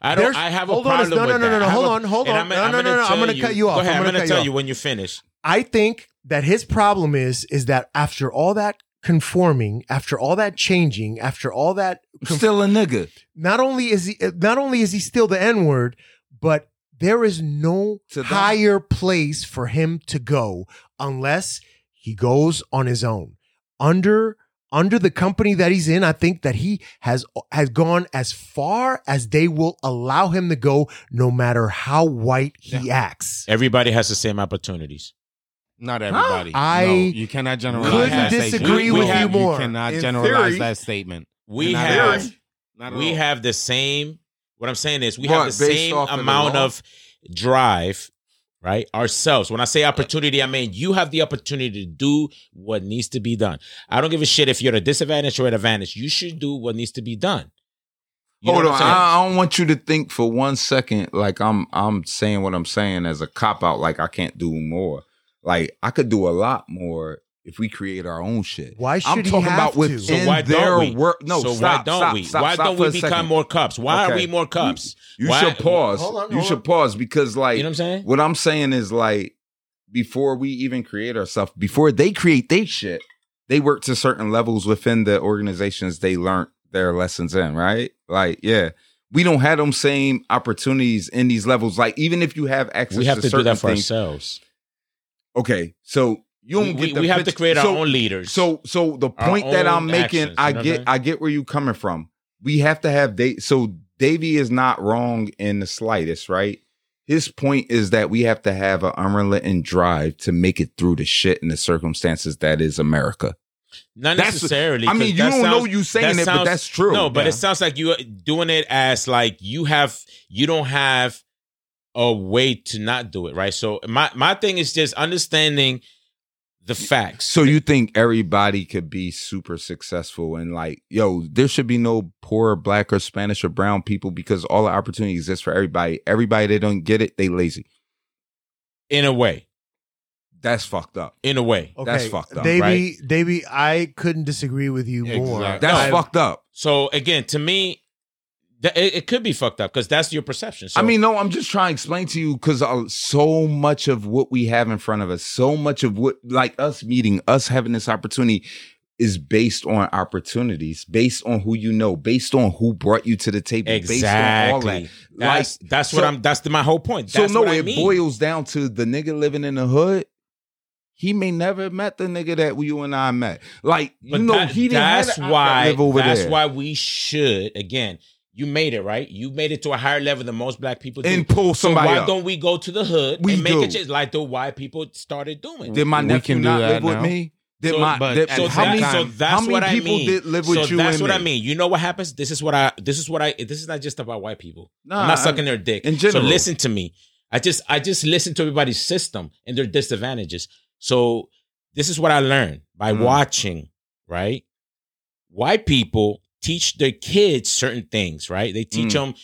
I don't. There's- I have a hold on, problem no, no, no, no, no, hold on, hold on. I'm- No, no, no, no, I'm gonna cut you off. Go ahead. I'm gonna you tell you when you finish. I think that his problem is is that after all that conforming, after all that changing, after all that, conf- Still a nigga. not only is he uh, not only is he still the N word, but there is no To higher place for him to go unless he goes on his own. Under under the company that he's in, I think that he has has gone as far as they will allow him to go, no matter how white he acts. Everybody has the same opportunities. Not everybody. I no, you cannot generalize couldn't that disagree statement. with you more. You cannot In generalize theory- that statement. We Not have. Not we all. have the same. What I'm saying is we What, have the same off of amount of drive, right? Ourselves. When I say opportunity, I mean you have the opportunity to do what needs to be done. I don't give a shit if you're at a disadvantage or at advantage. You should do what needs to be done. You Hold on, I'm? I, I don't want you to think for one second like I'm I'm saying what I'm saying as a cop out, like I can't do more. Like I could do a lot more if we create our own shit. Why should I'm he talking have about to? So why their don't we? work. No, so stop, why don't stop, we? stop, why stop don't we become second. more cops? Why are we more cops? You Why- should pause. Hold on, you hold should on. pause because, like, You know what I'm saying? what I'm saying is like before we even create our stuff, before they create their shit, they work to certain levels within the organizations they learned their lessons in, right? Like, yeah. We don't have them same opportunities in these levels. Like, even if you have access We have to, to do that for things. ourselves. Okay. So you don't we, get the we have to create our own leaders. so so the point that I'm making, actions, I get? I get where you coming from. We have to have they so Davey is not wrong in the slightest, right? His point is that we have to have an unrelenting drive to make it through the shit and the circumstances that is America. Not That's- necessarily. I mean, you don't know sounds- you saying that it, but that's true. No, but Yeah. it sounds like you doing it as like you have you don't have a way to not do it, right? So my my thing is just understanding the facts. So you think everybody could be super successful and like, yo, there should be no poor black or Spanish or brown people because all the opportunity exists for everybody. Everybody that don't get it, they lazy. in a way, That's fucked up. in a way. Okay, That's fucked up, Davey, right? Davey, I couldn't disagree with you Yeah, more. That's I- fucked up. So again, to me, th- it, it could be fucked up because that's your perception. So I mean, no, I'm just trying to explain to you because uh, so much of what we have in front of us, so much of what, like us meeting, us having this opportunity is based on opportunities, based on who you know, based on who brought you to the table, based on all that. exactly. That's Like, that's what I'm. That's the, my whole point. So That's no, what I it mean. boils down to the nigga living in the hood. He may never have met the nigga that you and I met. Like you But know, that- he didn't that's why live over that's there why we should again. You made it right. You made it to a higher level than most black people do. and pull somebody. so somebody why up. don't we go to the hood We and make do. a change like the white people started doing? Did my We nephew can not that live with me? Did So- my but did, so, how many time- so that's how many what I people mean. did live with so you? that's and what I mean. You know what happens? This is what I. This is what I. This is not just about white people. Nah, I'm not I- sucking their dick. in general. So listen to me. I just I just listen to everybody's system and their disadvantages. So this is what I learned by Mm. watching. Right, white people teach their kids certain things. Right, they teach Mm. them.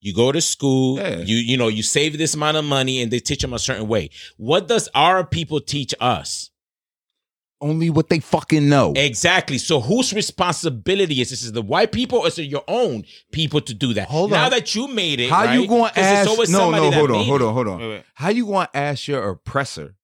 You go to school, Yeah. you you know, you save this amount of money, and they teach them a certain way. What does our people teach us? Only what they fucking know. Exactly. So whose responsibility is this? Is the white people or is it your own people to do that? Hold now on. Now that you made it, How right? you going to 'Cause there's ask? No, no, hold on, hold on, hold on. Wait, wait. How you going to ask your oppressor,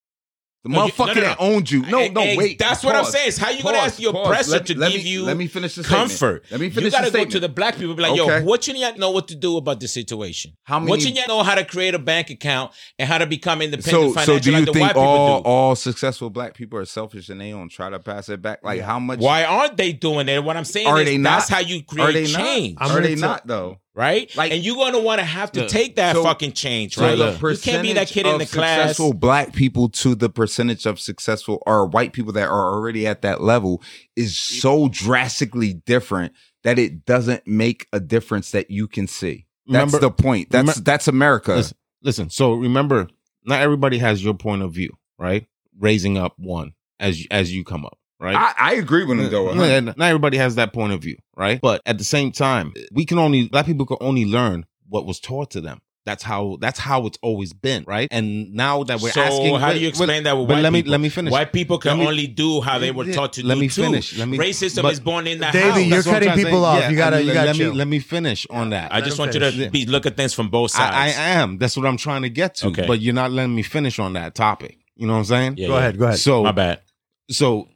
the No, motherfucker no, no, no. that owned you? No, no, wait. That's what I'm saying. Is how you gonna ask your pause. oppressor Let- to let give me- you Let me finish the statement. Let me You gotta the go to the black people. Be like, Okay. yo, what you need to know what to do about this situation? How many? What you need to know how to create a bank account and how to become independent so, so financially do you like the think white people all do. all successful black people are selfish and they don't try to pass it back? Like how much Why aren't they doing it? What I'm saying Are is they that's how you are create they change. Not? Are they not though? Right? Like- and you're gonna want to have to Look, take that so- fucking change, So right? the you can't be that percentage kid in the class. successful black people to the percentage of successful or white people that are already at that level is so drastically different that it doesn't make a difference that you can see. That's Remember- the point. That's remember- that's America. Listen, listen. So remember, not everybody has your point of view, right? Raising up one as as you come up, right? I, I agree with him uh, though. No, no, Not everybody has that point of view, right? But at the same time, we can only black people can only learn what was taught to them. That's how that's how it's always been, right? And now that we're so asking, how do you explain wait, that with but let me people? let me finish. White people can me- only do how they were taught to let do me too. finish. Let me- Racism is born in the Davey, house. you're That's cutting people off. Yeah, You gotta- and you let, gotta let me let me finish on that. I just want him you to be, look at things from both I, I am. That's what I'm trying to get to. Okay. But you're not letting me finish on that topic. You know what I'm saying? Yeah, Go yeah. ahead, go ahead. So My bad. so it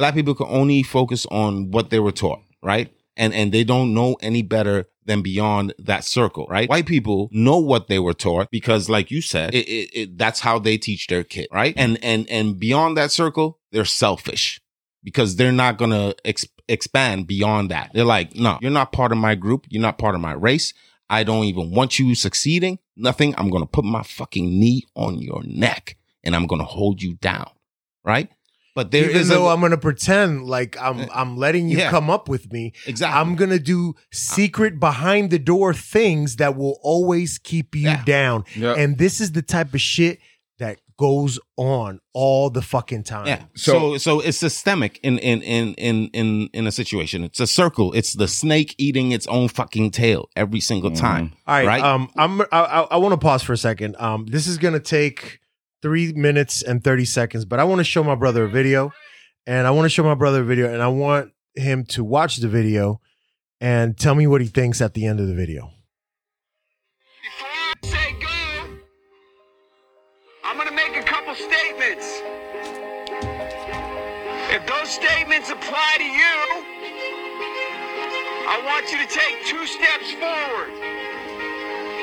Black people can only focus on what they were taught, right? And and they don't know any better than beyond that circle, right? White people know what they were taught because, like you said, it, it, it, that's how they teach their kid, right? And and and beyond that circle, they're selfish because they're not gonna ex- expand beyond that. They're like, no, you're not part of my group. You're not part of my race. I don't even want you succeeding. Nothing. I'm gonna put my fucking knee on your neck and I'm gonna hold you down, right? But there Even is though a, I'm gonna pretend like I'm I'm letting you Yeah. come up with me, exactly. I'm gonna do secret behind the door things that will always keep you Yeah. down. Yeah. And this is the type of shit that goes on all the fucking time. Yeah. So- So so it's systemic in in in in in in a situation. It's a circle. It's the snake eating its own fucking tail every single time. All right. Right? Um, I'm I, I, I want to pause for a second. Um, this is gonna take three minutes and thirty seconds, but I want to show my brother a video, and I want to show my brother a video, and I want him to watch the video and tell me what he thinks at the end of the video. Before I say go, I'm going to make a couple statements. If those statements apply to you, I want you to take two steps forward.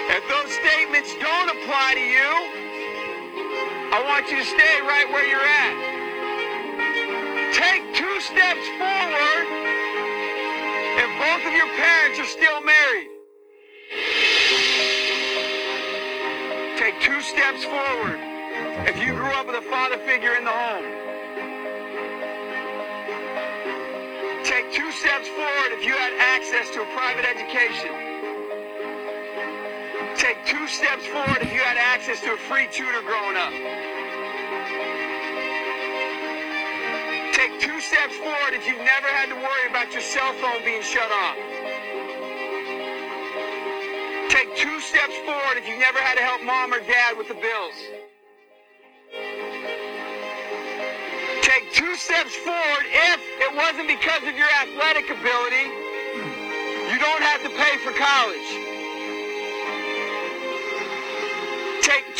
If those statements don't apply to you, I want you to stay right where you're at. Take two steps forward if both of your parents are still married. Take two steps forward if you grew up with a father figure in the home. Take two steps forward if you had access to a private education. Take two steps forward if you had access to a free tutor growing up. Take two steps forward if you've never had to worry about your cell phone being shut off. Take two steps forward if you've never had to help mom or dad with the bills. Take two steps forward if it wasn't because of your athletic ability, you don't have to pay for college.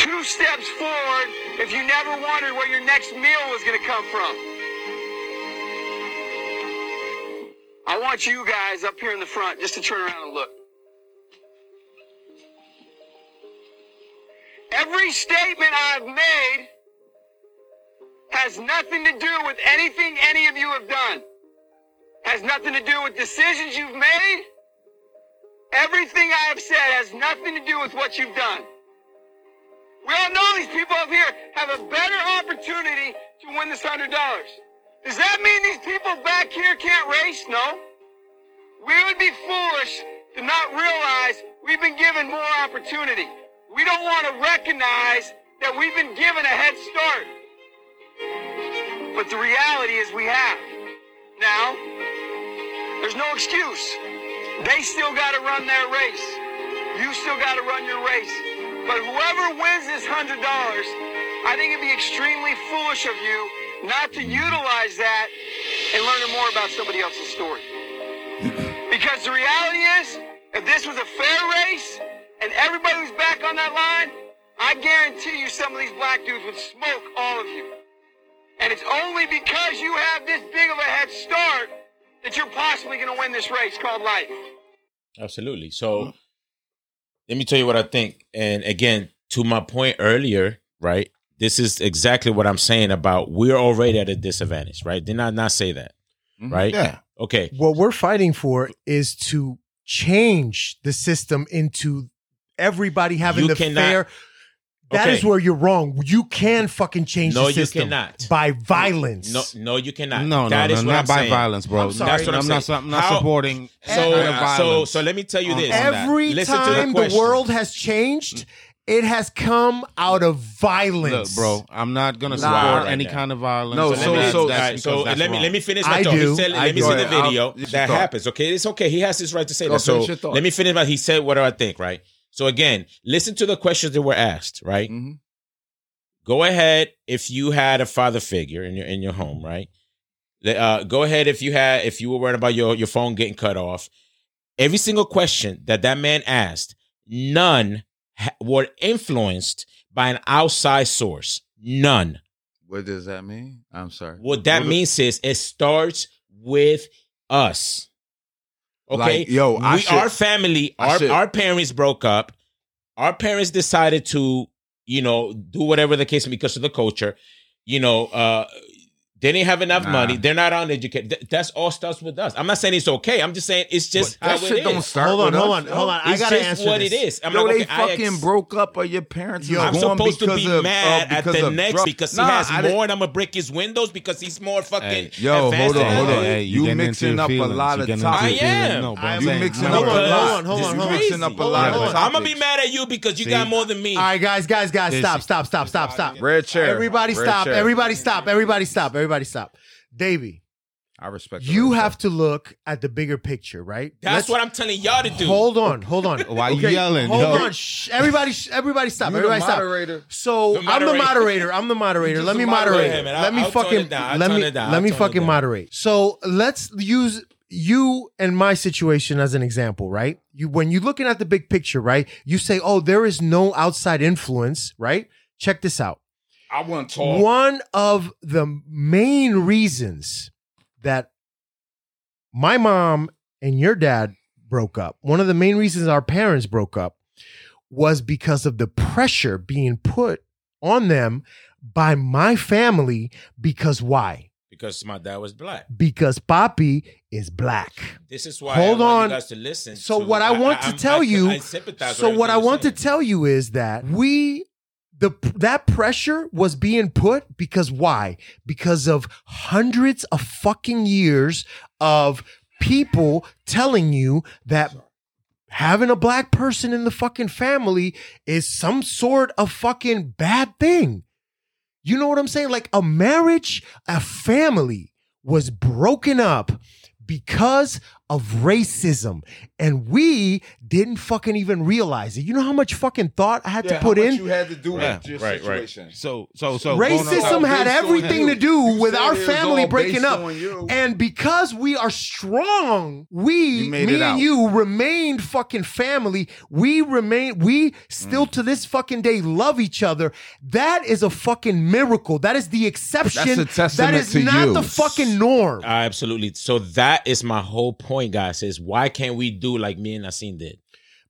Two steps forward if you never wondered where your next meal was going to come from. I want you guys up here in the front just to turn around and look. Every statement I've made has nothing to do with anything any of you have done. Has nothing to do with decisions you've made. Everything I have said has nothing to do with what you've done. We all know these people up here have a better opportunity to win this hundred dollars. Does that mean these people back here can't race? No. We would be foolish to not realize we've been given more opportunity. We don't want to recognize that we've been given a head start. But the reality is we have. Now, there's no excuse. They still got to run their race. You still got to run your race. But whoever wins this hundred dollars, I think it'd be extremely foolish of you not to utilize that and learn more about somebody else's story. Because the reality is, if this was a fair race and everybody was back on that line, I guarantee you some of these black dudes would smoke all of you. And it's only because you have this big of a head start that you're possibly going to win this race called life. Absolutely. So let me tell you what I think. And again, to my point earlier, right? This is exactly what I'm saying about we're already at a disadvantage, right? Did I not say that? Mhm. Right? Yeah. Okay. What we're fighting for is to change the system into everybody having You the cannot- fair. That is Okay. where you're wrong. You can fucking change No, the you system cannot. by violence. No, no, you cannot. No, That no, is no, what not I'm by saying. violence, bro. I'm sorry. That's what I'm, I'm not, saying. I'm not How- supporting So, any kind of so, so let me tell you uh-huh. this. Every Listen to the time the, world has changed, it has come out of Look, violence, bro, I'm not gonna Nah, support right any there. kind of violence. No, and so- that's- so- that's All right, because so that's let me let me finish my I thought. He do. said, I let me see the I'll- video. that happens. Okay, it's okay. He has his right to say that. So finish your thought. let me finish what he said. What do I think? Right. So again, listen to the questions that were asked. Right. Mhm. Go ahead if you had a father figure in your in your home. Right. Uh, go ahead if you had if you were worried about your your phone getting cut off. Every single question that that man asked, none ha- were influenced by an outside source. None. What does that mean? I'm sorry. What that What- means is it starts with us. Okay, Like, yo, I we should- our family, I our should- our parents broke up. Our parents decided to, you know, do whatever the case because of the culture. You know, uh they didn't have enough Nah. money. They're not uneducated. Th- that's all starts with us. I'm not saying it's okay. I'm just saying it's just That how shit it don't is. start Hold on, with hold us, on, hold on. I gotta just answer what this. it is. I'm Yo, like, they okay, I fucking ex- broke up, or your parents. Yo, is I'm gone supposed to because be of, mad uh, at the next drugs. because he has I didn't- more, and I'm gonna break his windows because he's more fucking. Hey, Yo, hold on, than hold on. Hey, You getting mixing into your up a lot of getting topics. I feelings. am. No, but You saying- mixing up Hold a on, hold lot. on, hold on, hold on. mixing up a lot of. I'm gonna be mad at you because you got more than me. All right, guys, guys, guys, stop, stop, stop, stop, stop. Red chair. Everybody stop. Everybody stop. Everybody stop. Everybody stop. Davey, I respect. you red have chair. to look at the bigger picture, right? That's Let's- what I'm telling y'all to do. Hold on, hold on. Why you Okay, yelling? Hold yo? on. Shh. Everybody, sh- everybody stop. You the everybody stop. moderator. So The I'm the moderator. moderator. I'm the moderator. Let me moderate. Hey, let I'll- me I'll fucking it down. I'll let me down. let me fucking moderate. So let's use you and my situation as an example, right? You when you're looking at the big picture, right? You say, "Oh, there is no outside influence," right? Check this out. I want to talk. One of the main reasons that my mom and your dad broke up, one of the main reasons our parents broke up was because of the pressure being put on them by my family. Because why? because my dad was black. Because Papi is black. This is why Hold I want on. you guys to listen. So to- what I want to I'm- tell I- you- I So what I want to tell you is that we the that pressure was being put because why? Because of hundreds of fucking years of people telling you that having a black person in the fucking family is some sort of fucking bad thing. You know what I'm saying? Like a marriage, a family was broken up because of racism. And we didn't fucking even realize it. You know how much fucking thought I had Yeah, to put how much in? You had to do Yeah, with your right, right. So, so, so. Racism had everything to do You with our family breaking up. And because we are strong, we, me and out. you remained fucking family. We remain, we still Mm. to this fucking day love each other. That is a fucking miracle. That is the exception. That's a testament is to not you. the fucking norm. Uh, absolutely. So that is my whole point, guys. says, why can't we do like me and Nassim did?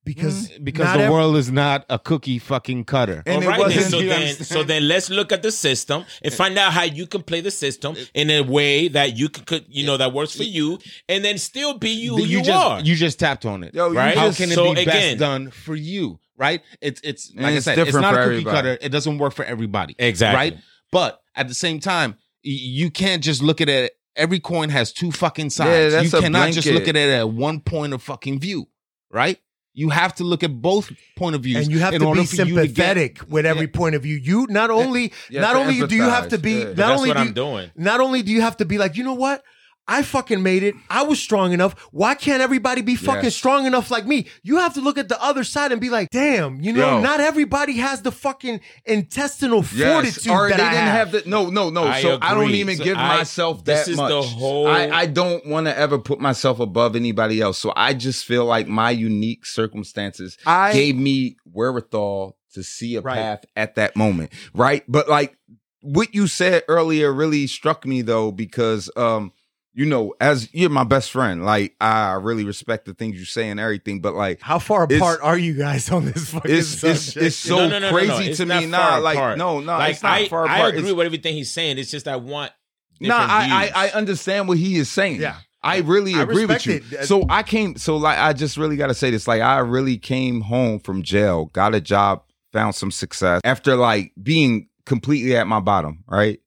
because mm. because the ev- world is not a cookie fucking cutter. And All it right, then. So then, so then, let's look at the system and find out how you can play the system in a way that you could, could you know, that works for you, and then still be you who you, just are. you just tapped on it. Yo, you Right? How just- can it So be again- best done for you? Right? It's it's like it's I said, it's not a cookie everybody. cutter. It doesn't work for everybody. Exactly. Right? But at the same time, you can't just look at it. Every coin has two fucking sides. that's you a cannot just look at it at one point of fucking view. Right? You have to look at both point of views, and you have in to be for you to get- sympathetic with every Yeah. point of view. You not only You not have to only do you have to be yeah. not That's only what do I'm you- doing. not only do you have to be like, you know what? I fucking made it. I was strong enough. Why can't everybody be fucking Yes. strong enough like me? You have to look at the other side and be like, damn, you know, Yo. not everybody has the fucking intestinal Yes, fortitude or that they I didn't have. have the no, no, no. I so I don't even So give I- myself this that is much. the whole- I, I don't want to ever put myself above anybody else. So I just feel like my unique circumstances I- gave me wherewithal to see a Right. path at that moment, right? But like what you said earlier really struck me though because um you know as you're my best friend like I really respect the things you say and everything but like How far apart are you guys on this fucking it's it's, subject? it's so No, no, no, no, crazy no. It's to not me far nah like apart. no no like it's not I, far I agree It's- with everything he's saying. It's just I want. No, different I, I. I understand what he is saying. Yeah. I really I agree with you. it. So I came. So like, I just really got to say this. Like, I really came home from jail, got a job, found some success after like being completely at my bottom. Right,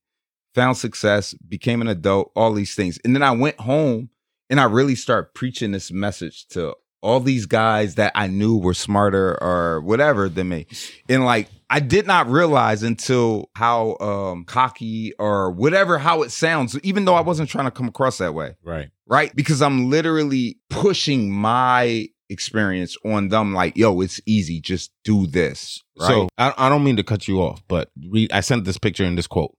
found success, became an adult, all these things, and then I went home and I really start preaching this message to all these guys that I knew were smarter or whatever than me. And like I did not realize until how um cocky or whatever how it sounds, even though I wasn't trying to come across that way. Right. Right? Because I'm literally pushing my experience on them like, yo, it's easy, just do this. Right. So I, I don't mean to cut you off, but read, I sent this picture in this quote,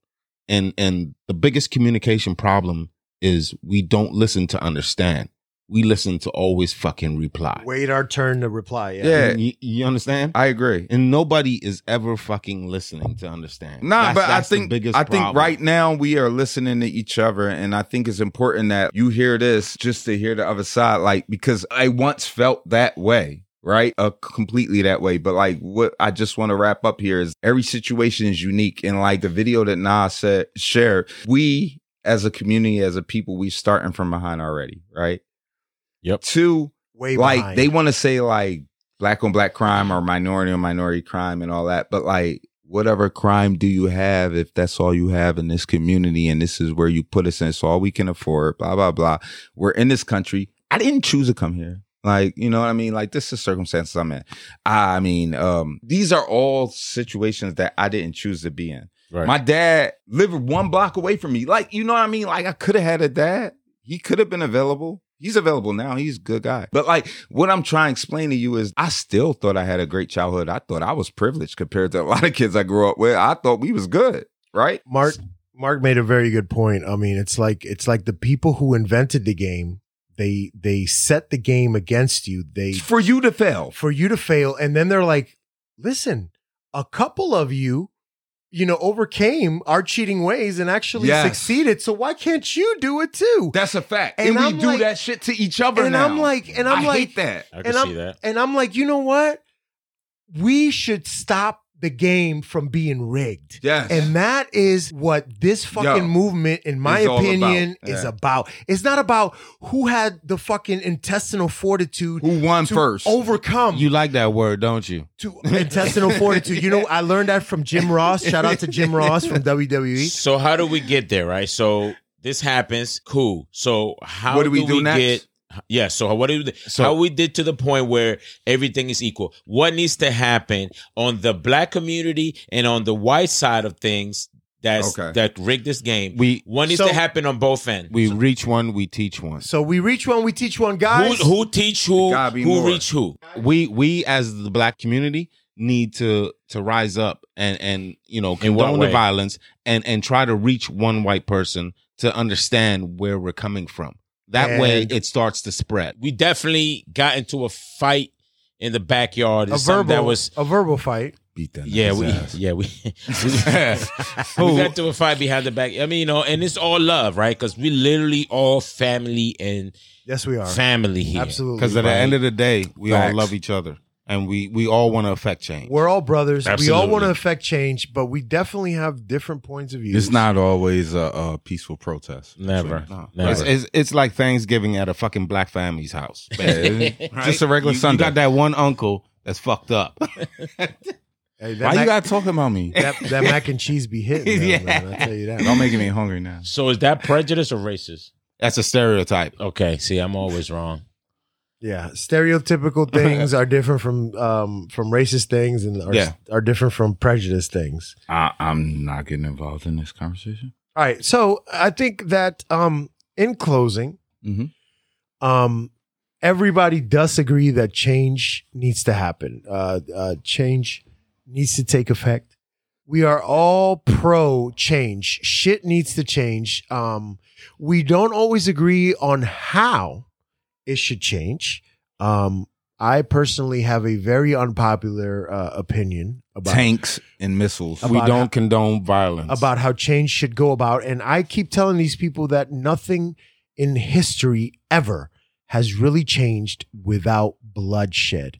and and the biggest communication problem is we don't listen to understand. we listen to always fucking reply. Wait our turn to reply. Yeah. Yeah. You, you understand? I agree. and nobody is ever fucking listening to understand. Nah, That's- but I that's the think biggest I think problem. right now we are listening to each other, and I think it's important that you hear this just to hear the other side. Like because I once felt that way, right? Uh, completely that way. But like what I just want to wrap up here is every situation is unique, and like the video that Nas said shared, we as a community, as a people, we starting from behind already, right? Yep. Two, Way like behind. they want to say like black on black crime or minority on minority crime and all that but like whatever crime do you have if that's all you have in this community and this is where you put us in it's all we can afford blah blah blah we're in this country i didn't choose to come here like you know what i mean like this is circumstances i'm in i mean um these are all situations that i didn't choose to be in Right. my dad lived one block away from me like you know what i mean like i could have had a dad he could have been available He's available now. He's a good guy. But like what I'm trying to explain to you is I still thought I had a great childhood. I thought I was privileged compared to a lot of kids I grew up with. I thought we was good, right? Mark Mark made a very good point. I mean, it's like it's like the people who invented the game, they they set the game against you. They For you to fail. for you to fail and then they're like, "Listen, a couple of you you know, overcame our cheating ways and actually Yes. succeeded. So why can't you do it too? That's a fact. And And, we I'm do like- that shit to each other and now. I'm like, and I'm I like, hate that. I can and I'm, that. and I'm like, you know what? We should stop the game from being rigged. Yes. And that is what this fucking Yo, movement, in my opinion, about. is Yeah. about. It's not about who had the fucking intestinal fortitude Who won to first? overcome You like that word, don't you? to intestinal fortitude. You know, I learned that from Jim Ross. Shout out to Jim Ross from. WWE. So how do we get there, right? So this happens, cool. So how What do we do next? get? Yeah. So what do we, So- how we did to the point where everything is equal? What needs to happen on the black community and on the white side of things? That's Okay. that rigged this game. We what needs So- to happen on both ends? we reach one, we teach one. So we reach one, we teach one, guys. who who teach who? Who more. reach who? We we as the black community need to to rise up and and you know In what condone the violence and and try to reach one white person to understand where we're coming from. That way, it starts to spread. We definitely got into a fight in the backyard. a verbal that was a verbal fight. Beat that Yeah, we ass. yeah we we, we got to a fight behind the back. I mean, you know, and it's all love, right? Because we literally all family and Yes, we are. family here. Absolutely. Because at the end of the day, we Facts. all love each other, and we we all want to affect change. We're all brothers. We all want to affect change, but we definitely have different points of view. It's not always a, a peaceful protest. Never, No. never. It's, it's it's like Thanksgiving at a fucking black family's house. Right? Just a regular You- Sunday. You got that one uncle that's fucked up. Hey, that, Why you mac, gotta talk about me? that, that mac and cheese be hitting, though, Yeah. man. I tell you that. Don't make me hungry now. so is that prejudice or racist? That's a stereotype. Okay, see, I'm always wrong. Yeah, stereotypical things are different from um, from racist things, and are, Yeah. are different from prejudice things. I, I'm not getting involved in this conversation. All right, so I think that um, in closing, Mhm. um, everybody does agree that change needs to happen. Uh, uh, change needs to take effect. We are all pro change. Shit needs to change. Um, we don't always agree on how it should change. Um, I personally have a very unpopular uh, opinion about Tanks and missiles. we don't how- condone violence. about how change should go about. And I keep telling these people that nothing in history ever has really changed without bloodshed.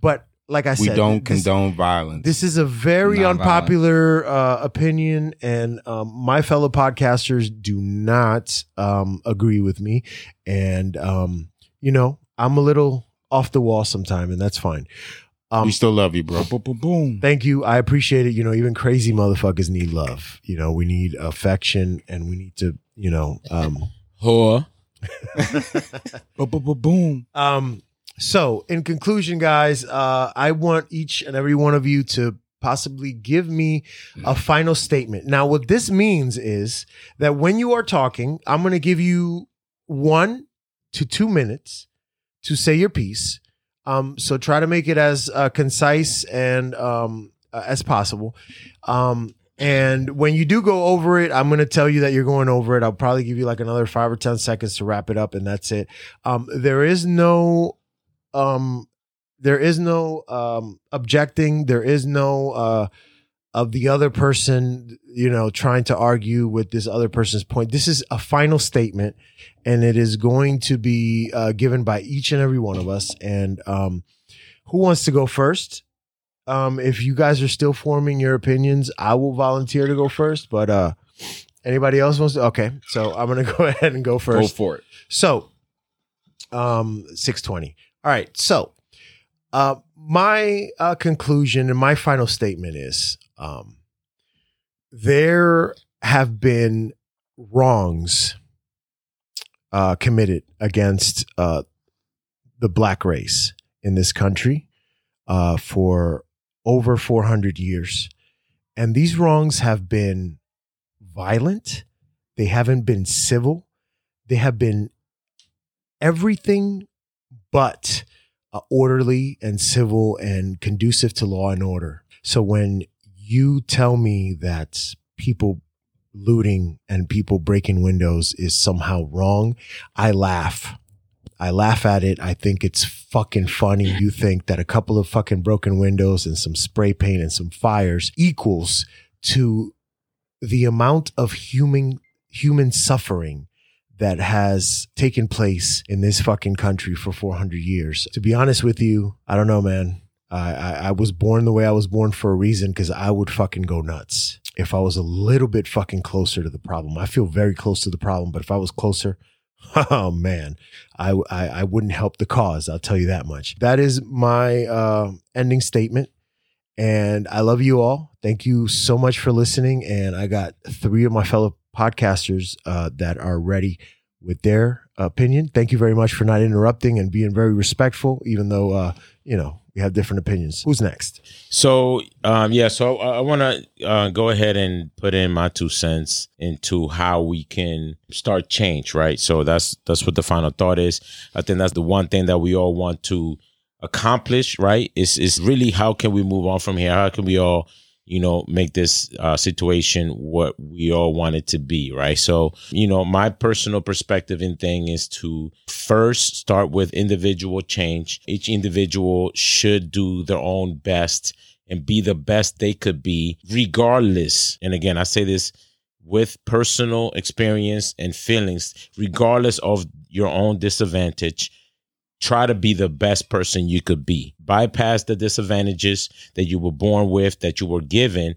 But like I we said, we don't this, condone violence. this is a very Nonviolent. unpopular uh, opinion, and um, my fellow podcasters do not um, agree with me. And um, you know, I'm a little off the wall sometime, and that's fine. Um, we still love you, bro. boom, boom, boom. Thank you. I appreciate it. You know, even crazy motherfuckers need love. You know, we need affection and we need to, you know, um, Whore. Boom, boom, boom, boom. um, so in conclusion, guys, uh, I want each and every one of you to possibly give me a final statement. Now, what this means is that when you are talking, I'm going to give you one to two minutes to say your piece. Um, so try to make it as uh, concise and um, uh, as possible. Um, And when you do go over it, I'm going to tell you that you're going over it. I'll probably give you like another five or 10 seconds to wrap it up, and that's it. Um, there is no, um, there is no um, objecting. There is no uh, of the other person, you know, trying to argue with this other person's point. This is a final statement, and it is going to be uh, given by each and every one of us. And um, who wants to go first? Um, if you guys are still forming your opinions, I will volunteer to go first. But uh, anybody else wants to? Okay, so I'm gonna go ahead and go Go first. for it. So, um, six twenty. All right. So, uh, my uh, conclusion and my final statement is, um, there have been wrongs uh, committed against uh, the black race in this country uh, for over 400 years. And these wrongs have been violent, they haven't been civil, they have been everything but uh, orderly and civil and conducive to law and order. So when you tell me that people looting and people breaking windows is somehow wrong, I laugh. I laugh at it. I think it's fucking funny. You think that a couple of fucking broken windows and some spray paint and some fires equals to the amount of human human suffering that has taken place in this fucking country for 400 years. To be honest with you, I don't know, man. I, I, I was born the way I was born for a reason because I would fucking go nuts if I was a little bit fucking closer to the problem. I feel very close to the problem, but if I was closer, oh man, I, I, I wouldn't help the cause. I'll tell you that much. That is my uh, ending statement. And I love you all. Thank you so much for listening. And I got three of my fellow podcasters uh, that are ready with their opinion. Thank you very much for not interrupting and being very respectful, even though, uh, you know, we have different opinions. Who's next? So, um, yeah, so I, I want to uh, go ahead and put in my two cents into how we can start change, right? So that's that's what the final thought is. I think that's the one thing that we all want to accomplish, right? Is is really how can we move on from here? How can we all you know, make this uh, situation what we all want it to be, right? So, you know, my personal perspective in thing is to first start with individual change. Each individual should do their own best and be the best they could be, regardless. And again, I say this with personal experience and feelings, regardless of your own disadvantage try to be the best person you could be. Bypass the disadvantages that you were born with, that you were given,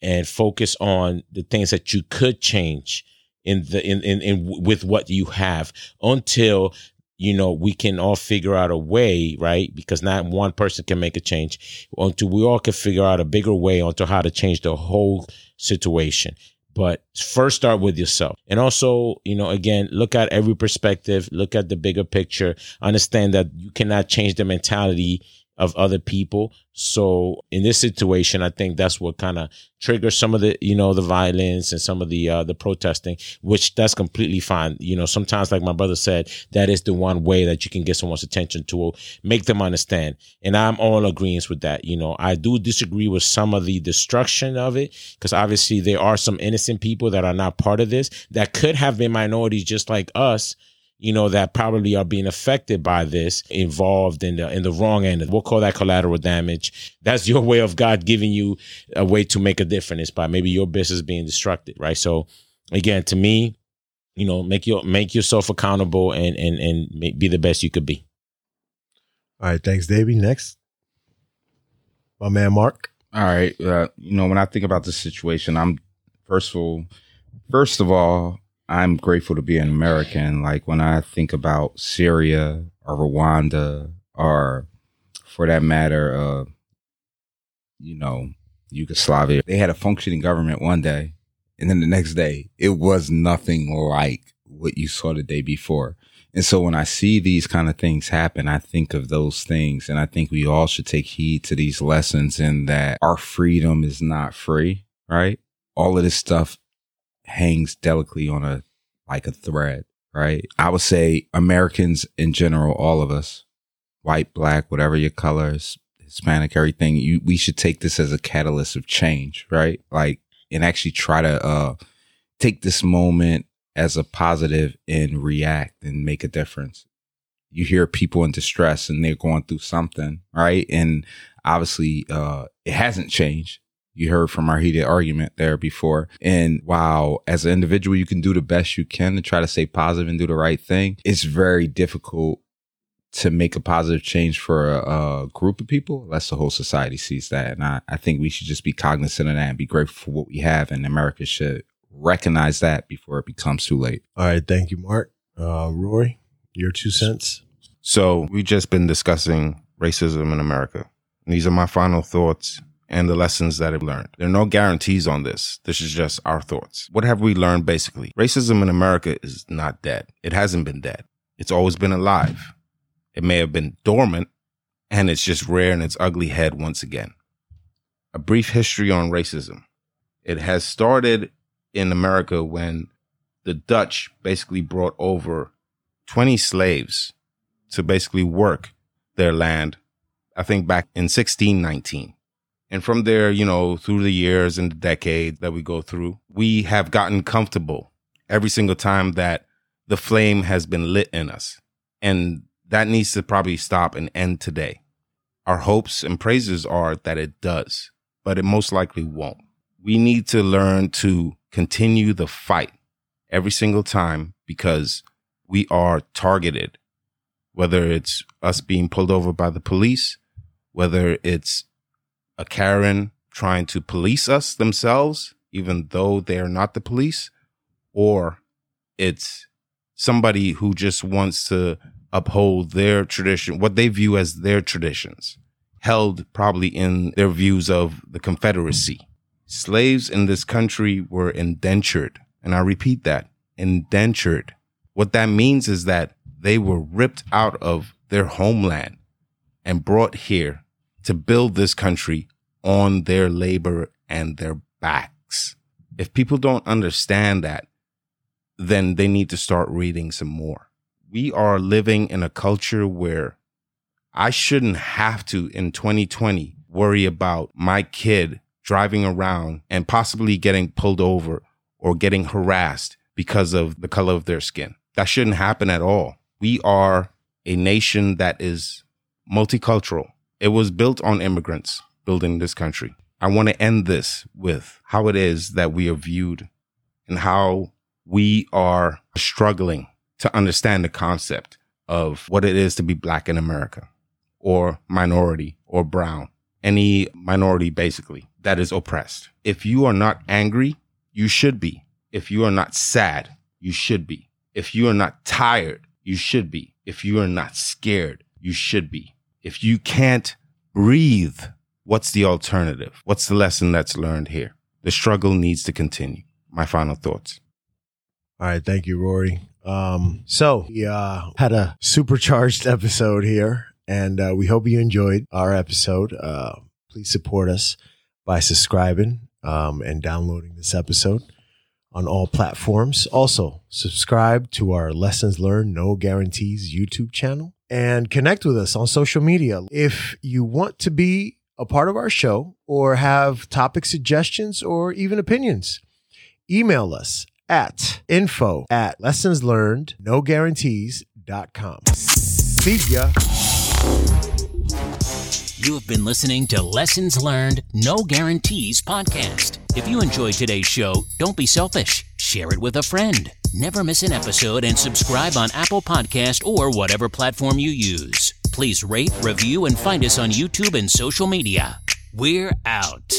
and focus on the things that you could change in the in in, in with what you have until you know we can all figure out a way right? Because not one person can make a change until we all can figure out a bigger way onto how to change the whole situation. But first start with yourself. And also you know again look at every perspective look at the bigger picture understand that you cannot change the mentality of other people. So in this situation i think that's what kind of triggers some of the you know the violence and some of the uh the protesting which that's completely fine. You know sometimes like my brother said that is the one way that you can get someone's attention to make them understand. And i'm all agreeing with that you know. I do disagree with some of the destruction of it because obviously there are some innocent people that are not part of this that could have been minorities just like us you know that probably are being affected by this involved in the in the wrong end we'll call that collateral damage that's your way of god giving you a way to make a difference by maybe your business being destructed right so again to me you know make your make yourself accountable and and and make, be the best you could be All right. Thanks, Davey. Next. My man, Mark. All right. Uh, you know, when I think about this situation, I'm first of all, first of all, I'm grateful to be an American. Like when I think about Syria or Rwanda or for that matter, uh, you know, Yugoslavia, they had a functioning government one day. And then the next day, it was nothing like what you saw the day before. And so when I see these kind of things happen, I think of those things. And I think we all should take heed to these lessons in that our freedom is not free, right? All of this stuff hangs delicately on a, like a thread, right? I would say Americans in general, all of us, white, black, whatever your colors, Hispanic, everything, you, we should take this as a catalyst of change, right? Like and actually try to uh, take this moment as a positive and react and make a difference. You hear people in distress and they're going through something, right? And obviously, uh, it hasn't changed. You heard from our heated argument there before. And while as an individual, you can do the best you can to try to stay positive and do the right thing, it's very difficult to make a positive change for a, a group of people unless the whole society sees that. And I, I think we should just be cognizant of that and be grateful for what we have. And America should recognize that before it becomes too late. All right. Thank you, Mark. Uh, Rory, your two cents. So we've just been discussing racism in America. And these are my final thoughts and the lessons that I've learned. There are no guarantees on this. This is just our thoughts. What have we learned basically? Racism in America is not dead. It hasn't been dead. It's always been alive. It may have been dormant and it's just rearing its ugly head once again. A brief history on racism. It has started in America when the Dutch basically brought over 20 slaves to basically work their land, I think back in 1619. And from there, you know, through the years and the decade that we go through, we have gotten comfortable every single time that the flame has been lit in us. And that needs to probably stop and end today. Our hopes and praises are that it does, but it most likely won't. We need to learn to continue the fight every single time because we are targeted, whether it's us being pulled over by the police, whether it's a Karen trying to police us themselves, even though they are not the police, or it's somebody who just wants to uphold their tradition, what they view as their traditions, held probably in their views of the Confederacy. Slaves in this country were indentured. And I repeat that indentured. What that means is that they were ripped out of their homeland and brought here to build this country on their labor and their backs. If people don't understand that, then they need to start reading some more. We are living in a culture where I shouldn't have to in 2020 worry about my kid driving around and possibly getting pulled over or getting harassed because of the color of their skin. That shouldn't happen at all. We are a nation that is multicultural. It was built on immigrants building this country. I want to end this with how it is that we are viewed and how we are struggling to understand the concept of what it is to be black in America or minority or brown, any minority basically that is oppressed. If you are not angry, you should be. If you are not sad, you should be. If you are not tired, you should be. If you are not scared, you should be. If you can't breathe, what's the alternative? What's the lesson that's learned here? The struggle needs to continue. My final thoughts. All right. Thank you, Rory. Um, so we uh, had a supercharged episode here, and uh, we hope you enjoyed our episode. Uh, please support us by subscribing um, and downloading this episode on all platforms. Also, subscribe to our Lessons Learned No Guarantees YouTube channel and connect with us on social media. If you want to be a part of our show or have topic suggestions or even opinions, email us at info at lessonslearnednoguarantees.com. See ya. You have been listening to Lessons Learned No Guarantees podcast. If you enjoyed today's show, don't be selfish. Share it with a friend. Never miss an episode and subscribe on Apple Podcast or whatever platform you use. Please rate, review, and find us on YouTube and social media. We're out.